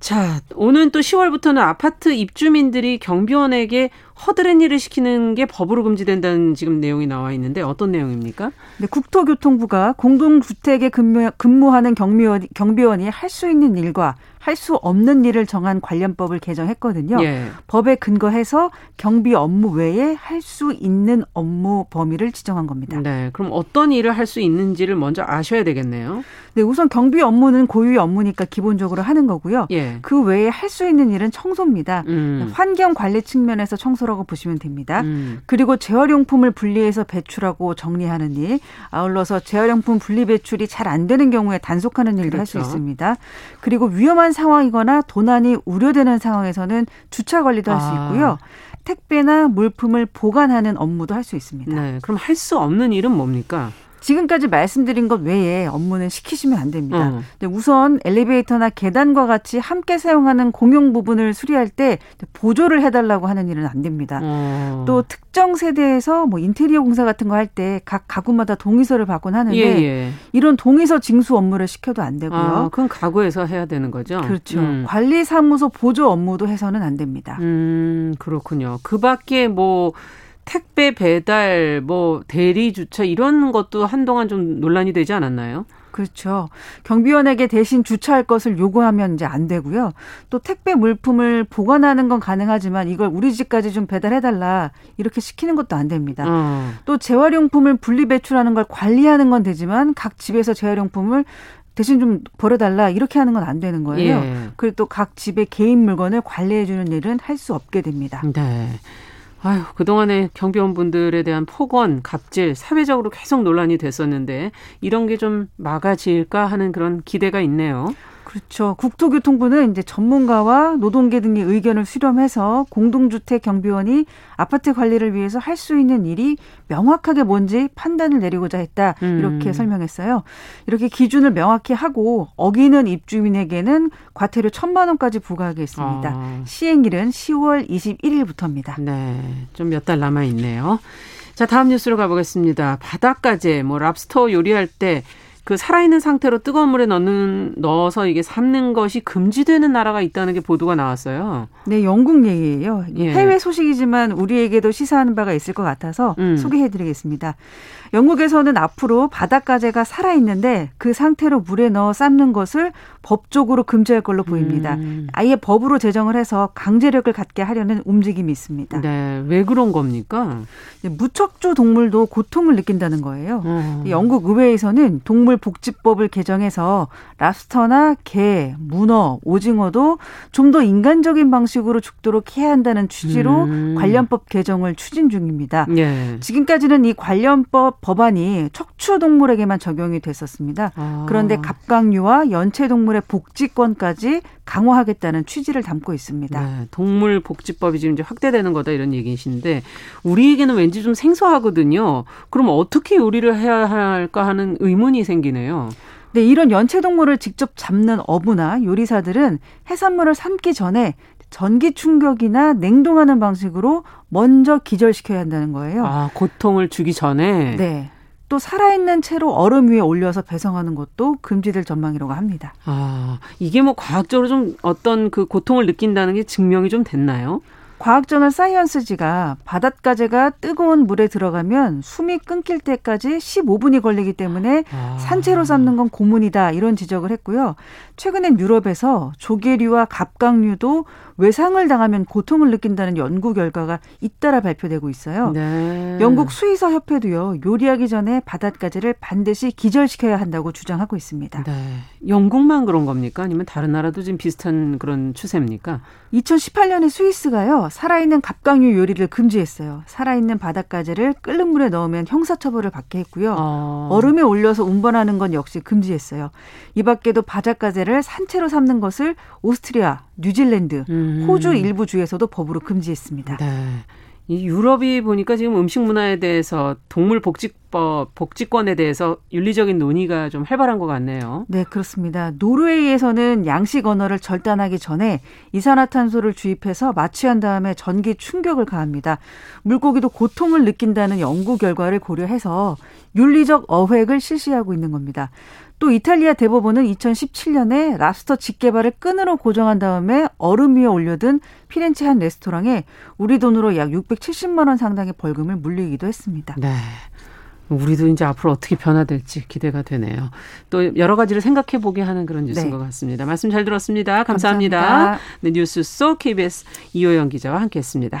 자, 오는 또 10월부터는 아파트 입주민들이 경비원에게 허드렛 일을 시키는 게 법으로 금지된다는 지금 내용이 나와 있는데 어떤 내용입니까? 네, 국토교통부가 공동주택에 근무, 근무 하는 경비원, 경비원이 할 수 있는 일과 할 수 없는 일을 정한 관련법을 개정했거든요. 예. 법에 근거해서 경비 업무 외에 할 수 있는 업무 범위를 지정한 겁니다. 네. 그럼 어떤 일을 할 수 있는지를 먼저 아셔야 되겠네요. 네, 우선 경비 업무는 고유의 업무니까 기본적으로 하는 거고요. 예. 그 외에 할 수 있는 일은 청소입니다. 음. 환경 관리 측면에서 청소 라고 보시면 됩니다. 음. 그리고 재활용품을 분리해서 배출하고 정리하는 일, 아울러서 재활용품 분리 배출이 잘 안 되는 경우에 단속하는 일도 그렇죠. 할수 있습니다. 그리고 위험한 위험한 상황이거나 도난이 우려되는 상황에서는 주차 관리도 할수 아. 있고요. 택배나 물품을 보관하는 업무도 할 수 있습니다. 네. 그럼 할 수 없는 일은 뭡니까? 지금까지 말씀드린 것 외에 업무는 시키시면 안 됩니다. 음. 우선 엘리베이터나 계단과 같이 함께 사용하는 공용 부분을 수리할 때 보조를 해달라고 하는 일은 안 됩니다. 음. 또 특정 세대에서 뭐 인테리어 공사 같은 거 할 때 각 가구마다 동의서를 받곤 하는데 예, 예. 이런 동의서 징수 업무를 시켜도 안 되고요. 아, 그럼 가구에서 해야 되는 거죠? 그렇죠. 음. 관리사무소 보조 업무도 해서는 안 됩니다. 음, 그렇군요. 그 밖에 뭐 택배 배달, 뭐 대리 주차 이런 것도 한동안 좀 논란이 되지 않았나요? 그렇죠. 경비원에게 대신 주차할 것을 요구하면 이제 안 되고요. 또 택배 물품을 보관하는 건 가능하지만 이걸 우리 집까지 좀 배달해달라 이렇게 시키는 것도 안 됩니다. 어. 또 재활용품을 분리 배출하는 걸 관리하는 건 되지만 각 집에서 재활용품을 대신 좀 버려달라 이렇게 하는 건 안 되는 거예요. 예. 그리고 또 각 집의 개인 물건을 관리해주는 일은 할 수 없게 됩니다. 네. 아유, 그동안에 경비원분들에 대한 폭언, 갑질, 사회적으로 계속 논란이 됐었는데 이런 게 좀 막아질까 하는 그런 기대가 있네요. 그렇죠. 국토교통부는 이제 전문가와 노동계 등의 의견을 수렴해서 공동주택 경비원이 아파트 관리를 위해서 할 수 있는 일이 명확하게 뭔지 판단을 내리고자 했다. 이렇게 음. 설명했어요. 이렇게 기준을 명확히 하고 어기는 입주민에게는 과태료 천만 원까지 부과하겠습니다. 아. 시행일은 10월 21일부터입니다. 네. 좀 몇 달 남아 있네요. 자, 다음 뉴스로 가보겠습니다. 바닷가재, 뭐 랍스터 요리할 때 그 살아있는 상태로 뜨거운 물에 넣는 넣어서 이게 삶는 것이 금지되는 나라가 있다는 게 보도가 나왔어요. 네, 영국 얘기예요. 예. 해외 소식이지만 우리에게도 시사하는 바가 있을 것 같아서 음. 소개해드리겠습니다. 영국에서는 앞으로 바닷가재가 살아있는데 그 상태로 물에 넣어 삶는 것을 법적으로 금지할 걸로 보입니다. 음. 아예 법으로 제정을 해서 강제력을 갖게 하려는 움직임이 있습니다. 네, 왜 그런 겁니까? 무척주 동물도 고통을 느낀다는 거예요. 음. 영국 의회에서는 동물 복지법을 개정해서 랍스터나 게, 문어, 오징어도 좀 더 인간적인 방식으로 죽도록 해야 한다는 취지로 음. 관련법 개정을 추진 중입니다. 예. 지금까지는 이 관련법 법안이 척추 동물에게만 적용이 됐었습니다. 아. 그런데 갑각류와 연체 동물 의 복지권까지 강화하겠다는 취지를 담고 있습니다. 네, 동물 복지법이 지금 이제 확대되는 거다 이런 얘기이신데 우리에게는 왠지 좀 생소하거든요. 그럼 어떻게 요리를 해야 할까 하는 의문이 생기네요. 네, 이런 연체동물을 직접 잡는 어부나 요리사들은 해산물을 삶기 전에 전기 충격이나 냉동하는 방식으로 먼저 기절시켜야 한다는 거예요. 아, 고통을 주기 전에? 네. 또 살아있는 채로 얼음 위에 올려서 배송하는 것도 금지될 전망이라고 합니다. 아, 이게 뭐 과학적으로 좀 어떤 그 고통을 느낀다는 게 증명이 좀 됐나요? 과학저널 사이언스지가 바닷가재가 뜨거운 물에 들어가면 숨이 끊길 때까지 15분이 걸리기 때문에 아. 산채로 삶는 건 고문이다 이런 지적을 했고요. 최근엔 유럽에서 조개류와 갑각류도 외상을 당하면 고통을 느낀다는 연구 결과가 잇따라 발표되고 있어요. 네. 영국 수의사 협회도요. 요리하기 전에 바닷가재를 반드시 기절시켜야 한다고 주장하고 있습니다. 네. 영국만 그런 겁니까? 아니면 다른 나라도 지금 비슷한 그런 추세입니까? 2018년에 스위스가요. 살아있는 갑각류 요리를 금지했어요. 살아있는 바닷가재를 끓는 물에 넣으면 형사처벌을 받게 했고요. 어. 얼음에 올려서 운반하는 건 역시 금지했어요. 이 밖에도 바닷가재를 산채로 삶는 것을 오스트리아, 뉴질랜드, 음. 호주 일부 주에서도 법으로 금지했습니다. 네. 이 유럽이 보니까 지금 음식 문화에 대해서 동물 복지법 복지권에 대해서 윤리적인 논의가 좀 활발한 것 같네요. 네, 그렇습니다. 노르웨이에서는 양식 언어를 절단하기 전에 이산화탄소를 주입해서 마취한 다음에 전기 충격을 가합니다. 물고기도 고통을 느낀다는 연구 결과를 고려해서 윤리적 어획을 실시하고 있는 겁니다. 또 이탈리아 대법원은 2017년에 랍스터 직개발을 끈으로 고정한 다음에 얼음 위에 올려둔 피렌체 한 레스토랑에 우리 돈으로 약 670만 원 상당의 벌금을 물리기도 했습니다. 네. 우리도 이제 앞으로 어떻게 변화될지 기대가 되네요. 또 여러 가지를 생각해 보게 하는 그런 뉴스인 네. 것 같습니다. 말씀 잘 들었습니다. 감사합니다. 감사합니다. 네, 뉴스 속 KBS 이호영 기자와 함께했습니다.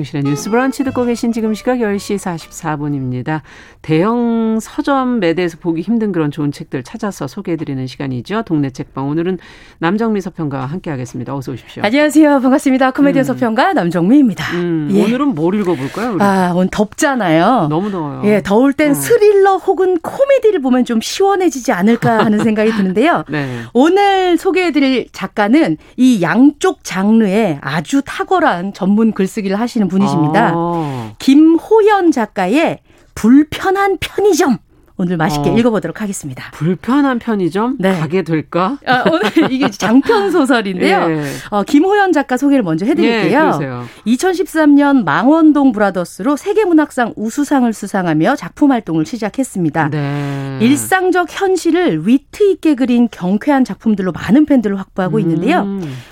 정유실의 뉴스 브런치 듣고 계신 지금 시각 10시 44분입니다. 대형 서점 매대에서 보기 힘든 그런 좋은 책들 찾아서 소개해드리는 시간이죠. 동네 책방. 오늘은 남정미 서평가와 함께하겠습니다. 어서 오십시오. 안녕하세요. 반갑습니다. 코미디언 음. 서평가 남정미입니다. 음, 예. 오늘은 뭘 읽어볼까요? 우리? 아, 오늘 덥잖아요. 너무 더워요. 예, 더울 땐 어. 스릴러 혹은 코미디를 보면 좀 시원해지지 않을까 하는 생각이 드는데요. 네. 오늘 소개해드릴 작가는 이 양쪽 장르에 아주 탁월한 전문 글쓰기를 하시는 분이십니다. 아. 김호연 작가의 불편한 편의점. 오늘 맛있게 어, 읽어보도록 하겠습니다. 불편한 편의점 네. 가게 될까? 아, 오늘 이게 장편 소설인데요. 예. 어, 김호연 작가 소개를 먼저 해드릴게요. 예, 2013년 망원동 브라더스로 세계문학상 우수상을 수상하며 작품 활동을 시작했습니다. 네. 일상적 현실을 위트 있게 그린 경쾌한 작품들로 많은 팬들을 확보하고 음. 있는데요.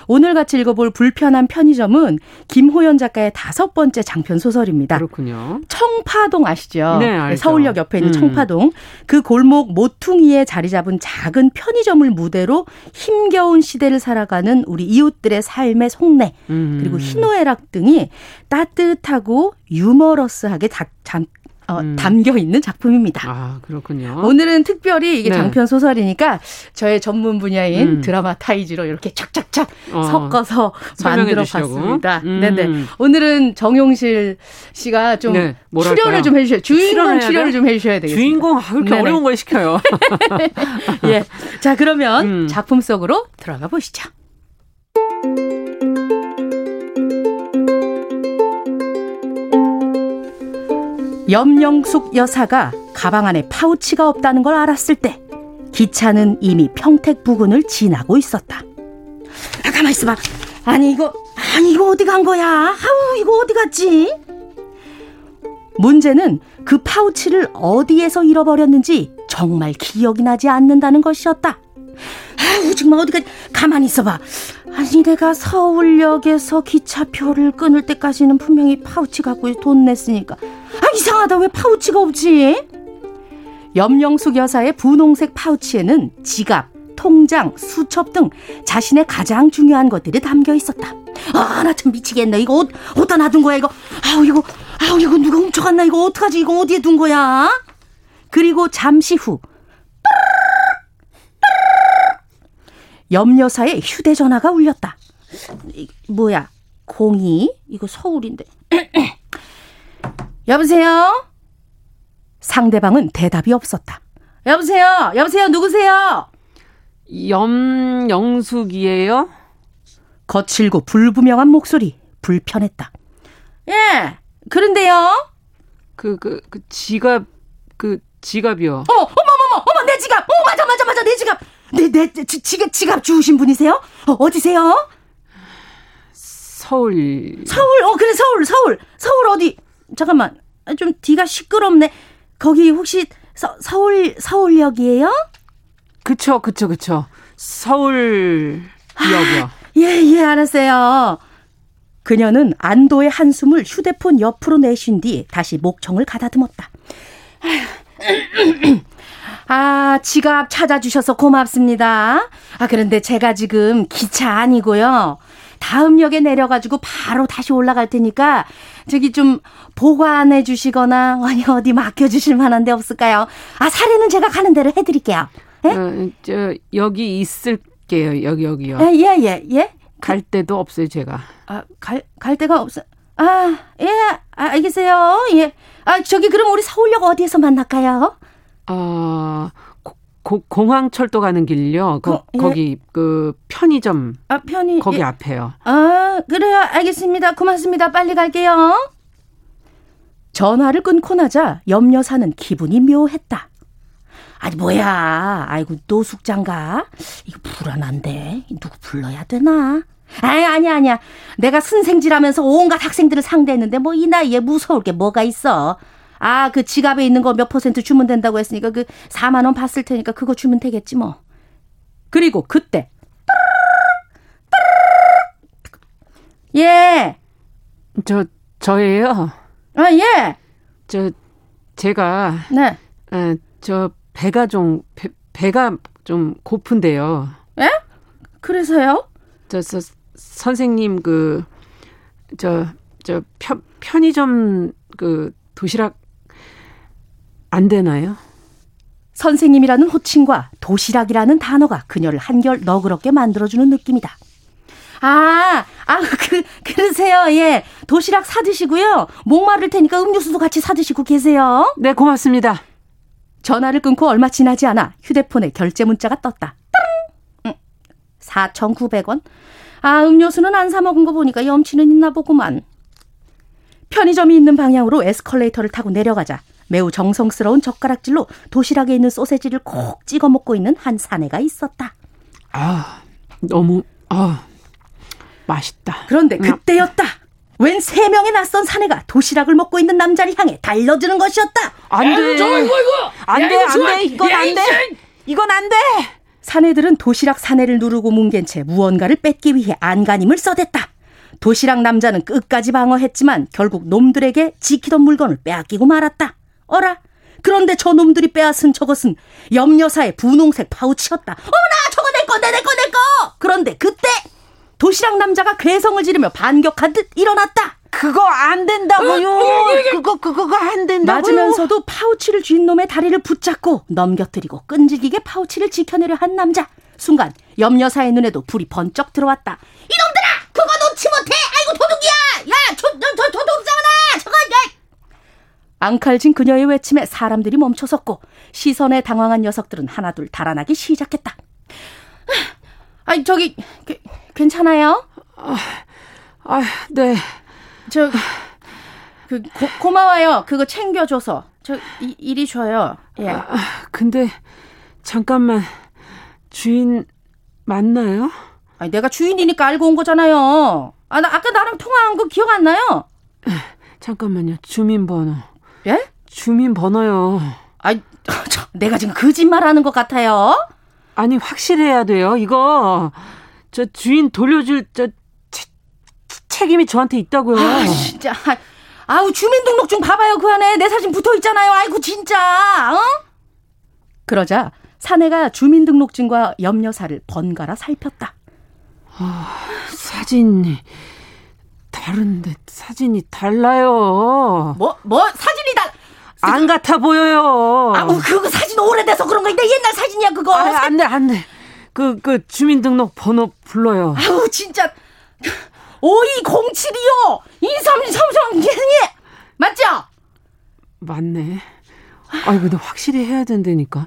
오늘 같이 읽어볼 불편한 편의점은 김호연 작가의 다섯 번째 장편 소설입니다. 그렇군요. 청파동 아시죠? 네, 서울역 옆에 있는 음. 청파동. 그 골목 모퉁이에 자리 잡은 작은 편의점을 무대로 힘겨운 시대를 살아가는 우리 이웃들의 삶의 속내 음. 그리고 희노애락 등이 따뜻하고 유머러스하게 다, 잠, 어, 음. 담겨 있는 작품입니다. 아, 그렇군요. 오늘은 특별히 이게 네. 장편 소설이니까 저의 전문 분야인 음. 드라마 타이즈로 이렇게 착착착 어. 섞어서 만들어 봤습니다. 음. 네네. 오늘은 정용실 씨가 좀 네, 출연을 좀 해주셔야 주인공 출연을 좀 해주셔야 되겠습니다. 주인공 아, 그렇게 네네. 어려운 걸 시켜요. 예. 자 그러면 음. 작품 속으로 들어가 보시죠. 염영숙 여사가 가방 안에 파우치가 없다는 걸 알았을 때 기차는 이미 평택 부근을 지나고 있었다. 아, 가만 있어봐. 아니 이거 아니 이거 어디 간 거야? 아우 이거 어디 갔지? 문제는 그 파우치를 어디에서 잃어버렸는지 정말 기억이 나지 않는다는 것이었다. 아우 정말 어디가 가만히 있어봐. 아니 내가 서울역에서 기차표를 끊을 때까지는 분명히 파우치 갖고 돈 냈으니까 아 이상하다 왜 파우치가 없지? 염영숙 여사의 분홍색 파우치에는 지갑, 통장, 수첩 등 자신의 가장 중요한 것들이 담겨 있었다. 아, 나 참 미치겠네. 이거 어디, 어디다 놔둔 거야, 이거? 아우, 이거, 아우, 이거 누가 훔쳐갔나? 이거 어떡하지? 이거 어디에 둔 거야? 그리고 잠시 후, 염여사의 휴대전화가 울렸다. 뭐야? 02? 이거 서울인데. 여보세요? 상대방은 대답이 없었다. 여보세요? 여보세요? 누구세요? 염영숙이에요? 거칠고 불분명한 목소리. 불편했다. 예, 그런데요? 그, 그, 그 지갑, 그 지갑이요. 어, 어머머머, 어머, 내 지갑! 어, 맞아, 맞아, 맞아, 내 지갑! 네, 네, 지, 지갑, 지갑 주우신 분이세요? 어, 어디세요? 서울. 서울, 어, 그래, 서울, 서울. 서울 어디? 잠깐만. 좀 뒤가 시끄럽네. 거기 혹시 서, 서울, 서울역이에요? 그쵸, 그쵸, 그쵸. 서울역이요. 아, 예, 예, 알았어요. 그녀는 안도의 한숨을 휴대폰 옆으로 내쉰 뒤 다시 목청을 가다듬었다. 아, 지갑 찾아주셔서 고맙습니다. 아, 그런데 제가 지금 기차 아니고요. 다음 역에 내려가지고 바로 다시 올라갈 테니까 저기 좀 보관해 주시거나 아니 어디 맡겨 주실 만한 데 없을까요? 아, 사례는 제가 가는 대로 해 드릴게요. 예? 어, 저 여기 있을게요. 여기 여기요. 예, 예, 예. 예? 갈 데도 없어요, 제가. 아, 갈, 갈 데가 없어. 아, 예, 아, 알겠어요. 예. 아, 저기 그럼 우리 서울역 어디에서 만날까요? 어, 고, 공항 철도 가는 길요. 거, 예. 거기 그 편의점. 아 편의. 거기 예. 앞에요. 아 그래요. 알겠습니다. 고맙습니다. 빨리 갈게요. 전화를 끊고 나자 염려 사는 기분이 묘했다. 아니 뭐야. 아이고 노숙장가. 이거 불안한데 누구 불러야 되나? 아니 아니 아니야. 내가 순생질하면서 온갖 학생들을 상대했는데 뭐 이 나이에 무서울 게 뭐가 있어. 아, 그 지갑에 있는 거 몇 퍼센트 주면 된다고 했으니까 그 4만 원 봤을 테니까 그거 주면 되겠지 뭐. 그리고 그때 예. 저 저예요. 아, 예. 저 제가 네. 에, 저 배가 좀 배, 배가 좀 고픈데요. 예? 그래서요? 저, 저 선생님 그 저 저 편, 편의점 그 도시락 안 되나요? 선생님이라는 호칭과 도시락이라는 단어가 그녀를 한결 너그럽게 만들어주는 느낌이다. 아, 아, 그, 그러세요. 예. 도시락 사드시고요. 목마를 테니까 음료수도 같이 사드시고 계세요. 네, 고맙습니다. 전화를 끊고 얼마 지나지 않아 휴대폰에 결제 문자가 떴다. 응. 4,900원? 아, 음료수는 안 사먹은 거 보니까 염치는 있나 보구만. 편의점이 있는 방향으로 에스컬레이터를 타고 내려가자 매우 정성스러운 젓가락질로 도시락에 있는 소세지를 콕 찍어 먹고 있는 한 사내가 있었다. 아, 너무, 아, 맛있다. 그런데 그때였다. 웬 세 명의 낯선 사내가 도시락을 먹고 있는 남자를 향해 달려드는 것이었다. 안 돼. 저 이거 이거. 안 돼, 안 돼. 이건 안 돼. 이건 안 돼. 사내들은 도시락 사내를 누르고 뭉갠 채 무언가를 뺏기 위해 안간힘을 써댔다. 도시락 남자는 끝까지 방어했지만 결국 놈들에게 지키던 물건을 빼앗기고 말았다. 어라? 그런데 저 놈들이 빼앗은 저것은 염여사의 분홍색 파우치였다. 어머나! 저거 내 거, 내, 내 거, 내 거! 그런데 그때 도시락 남자가 괴성을 지르며 반격한 듯 일어났다. 그거 안 된다고요. 어, 그거 그거가 안 된다고요. 맞으면서도 파우치를 쥔 놈의 다리를 붙잡고 넘겨뜨리고 끈질기게 파우치를 지켜내려 한 남자. 순간 염여사의 눈에도 불이 번쩍 들어왔다. 이놈들아, 그거 놓지 못해. 아이고 도둑이야. 야, 저, 저, 저 도둑잖아. 저거. 야. 앙칼진 그녀의 외침에 사람들이 멈춰섰고 시선에 당황한 녀석들은 하나둘 달아나기 시작했다. 아니 저기 그, 괜찮아요? 아, 아, 네. 저, 그, 고, 마워요 그거 챙겨줘서. 저, 이, 이리 줘요. 예. 아, 근데, 잠깐만. 주인, 맞나요? 아니, 내가 주인이니까 알고 온 거잖아요. 아, 나 아까 나랑 통화한 거 기억 안 나요? 잠깐만요. 주민번호. 예? 주민 번호요. 아이, 저, 내가 지금 거짓말 하는 것 같아요? 아니, 확실해야 돼요. 이거. 저 주인 돌려줄 저 체, 책임이 저한테 있다고요. 아, 진짜. 아우 주민등록증 봐봐요 그 안에 내 사진 붙어 있잖아요. 아이고 진짜. 어? 그러자 사내가 주민등록증과 염려사를 번갈아 살폈다. 아, 사진이 다른데 사진이 달라요. 뭐, 뭐, 사진이 달, 안 같아 보여요. 아, 뭐, 그거 사진 오래돼서 그런 거. 데 옛날 사진이야, 그거. 아, 안 돼, 안 돼. 그, 그, 주민등록 번호 불러요. 아우, 진짜. 5207이요! 2333, 예, 맞죠? 맞네. 아이, 근데 확실히 해야 된다니까.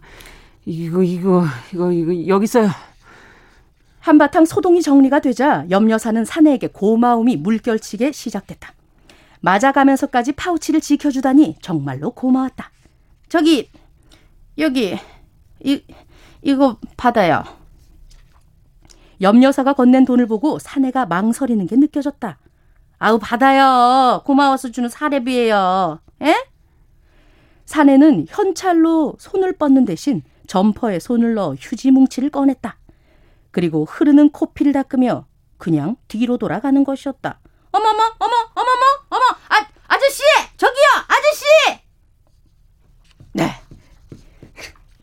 이거, 이거, 이거, 이거, 여기 있어요. 한바탕 소동이 정리가 되자 염려사는 사내에게 고마움이 물결치게 시작됐다. 맞아가면서까지 파우치를 지켜주다니 정말로 고마웠다. 저기, 여기, 이, 이거 받아요. 염여사가 건넨 돈을 보고 사내가 망설이는 게 느껴졌다. 아우 받아요. 고마워서 주는 사례비예요. 에? 사내는 현찰로 손을 뻗는 대신 점퍼에 손을 넣어 휴지 뭉치를 꺼냈다. 그리고 흐르는 코피를 닦으며 그냥 뒤로 돌아가는 것이었다. 어머머, 어머, 어머머, 어머, 아, 아저씨! 저기요, 아저씨! 네.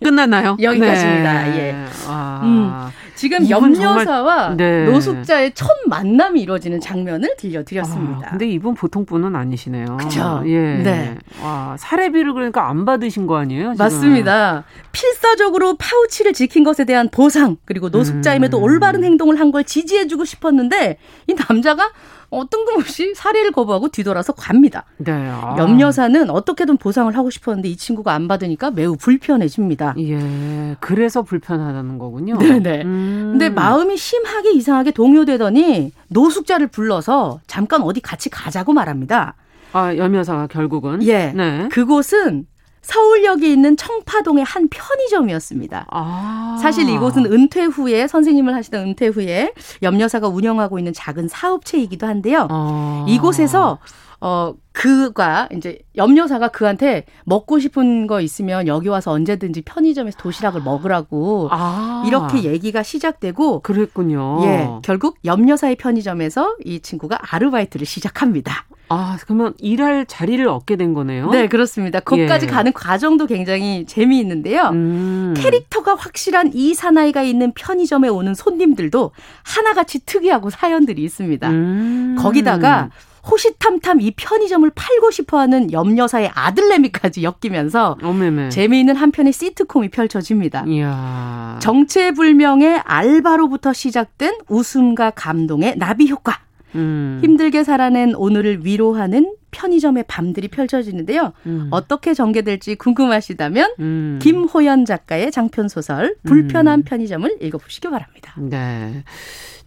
끝났나요? 여기까지입니다. 네. 예. 아. 음. 지금 염려사와 네. 노숙자의 첫 만남이 이루어지는 장면을 들려드렸습니다. 아, 근데 이분 보통 분은 아니시네요. 그죠? 예. 네. 와, 사례비를 그러니까 안 받으신 거 아니에요? 지금? 맞습니다. 필사적으로 파우치를 지킨 것에 대한 보상 그리고 노숙자임에도 음. 올바른 행동을 한 걸 지지해주고 싶었는데 이 남자가 어, 뜬금없이 사례를 거부하고 뒤돌아서 갑니다. 네. 아. 염려사는 어떻게든 보상을 하고 싶었는데 이 친구가 안 받으니까 매우 불편해집니다. 예. 그래서 불편하다는 거군요. 네네. 음. 근데 마음이 심하게 이상하게 동요되더니 노숙자를 불러서 잠깐 어디 같이 가자고 말합니다. 아, 염여사가 결국은? 예. 네. 그곳은 서울역에 있는 청파동의 한 편의점이었습니다. 아. 사실 이곳은 은퇴 후에 선생님을 하시던 은퇴 후에 염려사가 운영하고 있는 작은 사업체이기도 한데요. 아. 이곳에서 어 그가 이제 염려사가 그한테 먹고 싶은 거 있으면 여기 와서 언제든지 편의점에서 도시락을 먹으라고 아. 이렇게 얘기가 시작되고 그랬군요. 예, 결국 염려사의 편의점에서 이 친구가 아르바이트를 시작합니다. 아, 그러면 일할 자리를 얻게 된 거네요? 네, 그렇습니다. 거기까지 예. 가는 과정도 굉장히 재미있는데요. 음. 캐릭터가 확실한 이 사나이가 있는 편의점에 오는 손님들도 하나같이 특이하고 사연들이 있습니다. 음. 거기다가 호시탐탐 이 편의점을 팔고 싶어하는 염여사의 아들내미까지 엮이면서 어메메. 재미있는 한편의 시트콤이 펼쳐집니다. 이야. 정체불명의 알바로부터 시작된 웃음과 감동의 나비 효과. 음. 힘들게 살아낸 오늘을 위로하는 편의점의 밤들이 펼쳐지는데요. 음. 어떻게 전개될지 궁금하시다면 음. 김호연 작가의 장편 소설 불편한 음. 편의점을 읽어보시기 바랍니다. 네.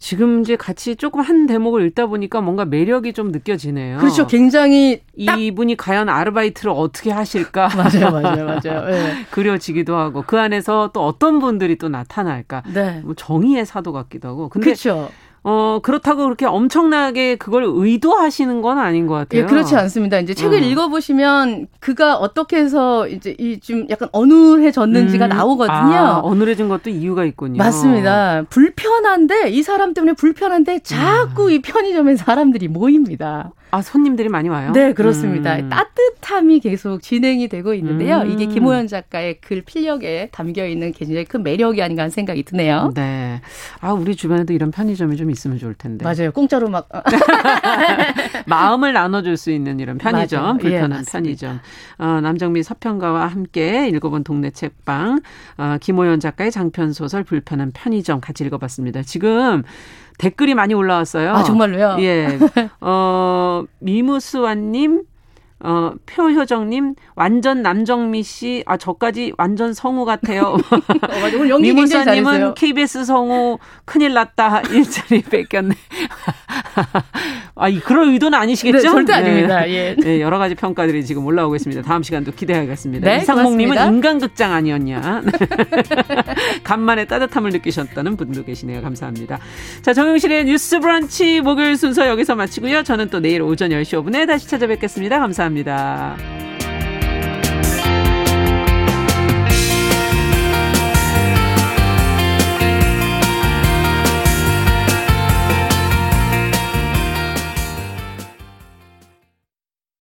지금 이제 같이 조금 한 대목을 읽다 보니까 뭔가 매력이 좀 느껴지네요. 그렇죠. 굉장히 이분이 과연 아르바이트를 어떻게 하실까? 맞아요, 맞아요, 맞아요. 네. 그려지기도 하고 그 안에서 또 어떤 분들이 또 나타날까? 네. 뭐 정의의 사도 같기도 하고. 근데 그렇죠. 어, 그렇다고 그렇게 엄청나게 그걸 의도하시는 건 아닌 것 같아요. 예, 그렇지 않습니다. 이제 책을 어. 읽어보시면 그가 어떻게 해서 이제 이 좀 약간 어눌해졌는지가 음. 나오거든요. 아, 어눌해진 것도 이유가 있군요. 맞습니다. 불편한데 이 사람 때문에 불편한데 자꾸 음. 이 편의점에 사람들이 모입니다. 아, 손님들이 많이 와요? 네, 그렇습니다. 음. 따뜻함이 계속 진행이 되고 있는데요. 음. 이게 김호연 작가의 글 필력에 담겨 있는 굉장히 큰 매력이 아닌가 하는 생각이 드네요. 네. 아, 우리 주변에도 이런 편의점이 좀 있으면 좋을 텐데. 맞아요. 공짜로 막. 마음을 나눠줄 수 있는 이런 편의점, 맞아요. 불편한 예, 편의점. 어, 남정미 서평가와 함께 읽어본 동네 책방, 어, 김호연 작가의 장편 소설 불편한 편의점 같이 읽어봤습니다. 지금 댓글이 많이 올라왔어요. 아, 정말로요? 예. 어, 미무스완님, 어, 표효정님, 완전 남정미 씨, 아, 저까지 완전 성우 같아요. 어, 미무스완님은 KBS 성우 큰일 났다. 일자리 뺏겼네. 아, 그럴 의도는 아니시겠죠? 네, 절대 아닙니다. 예. 네, 여러 가지 평가들이 지금 올라오고 있습니다. 다음 시간도 기대하겠습니다. 네, 이상목님은 인간극장 아니었냐? 간만에 따뜻함을 느끼셨다는 분도 계시네요. 감사합니다. 자, 정용실의 뉴스 브런치 목요일 순서 여기서 마치고요. 저는 또 내일 오전 10시 5분에 다시 찾아뵙겠습니다. 감사합니다.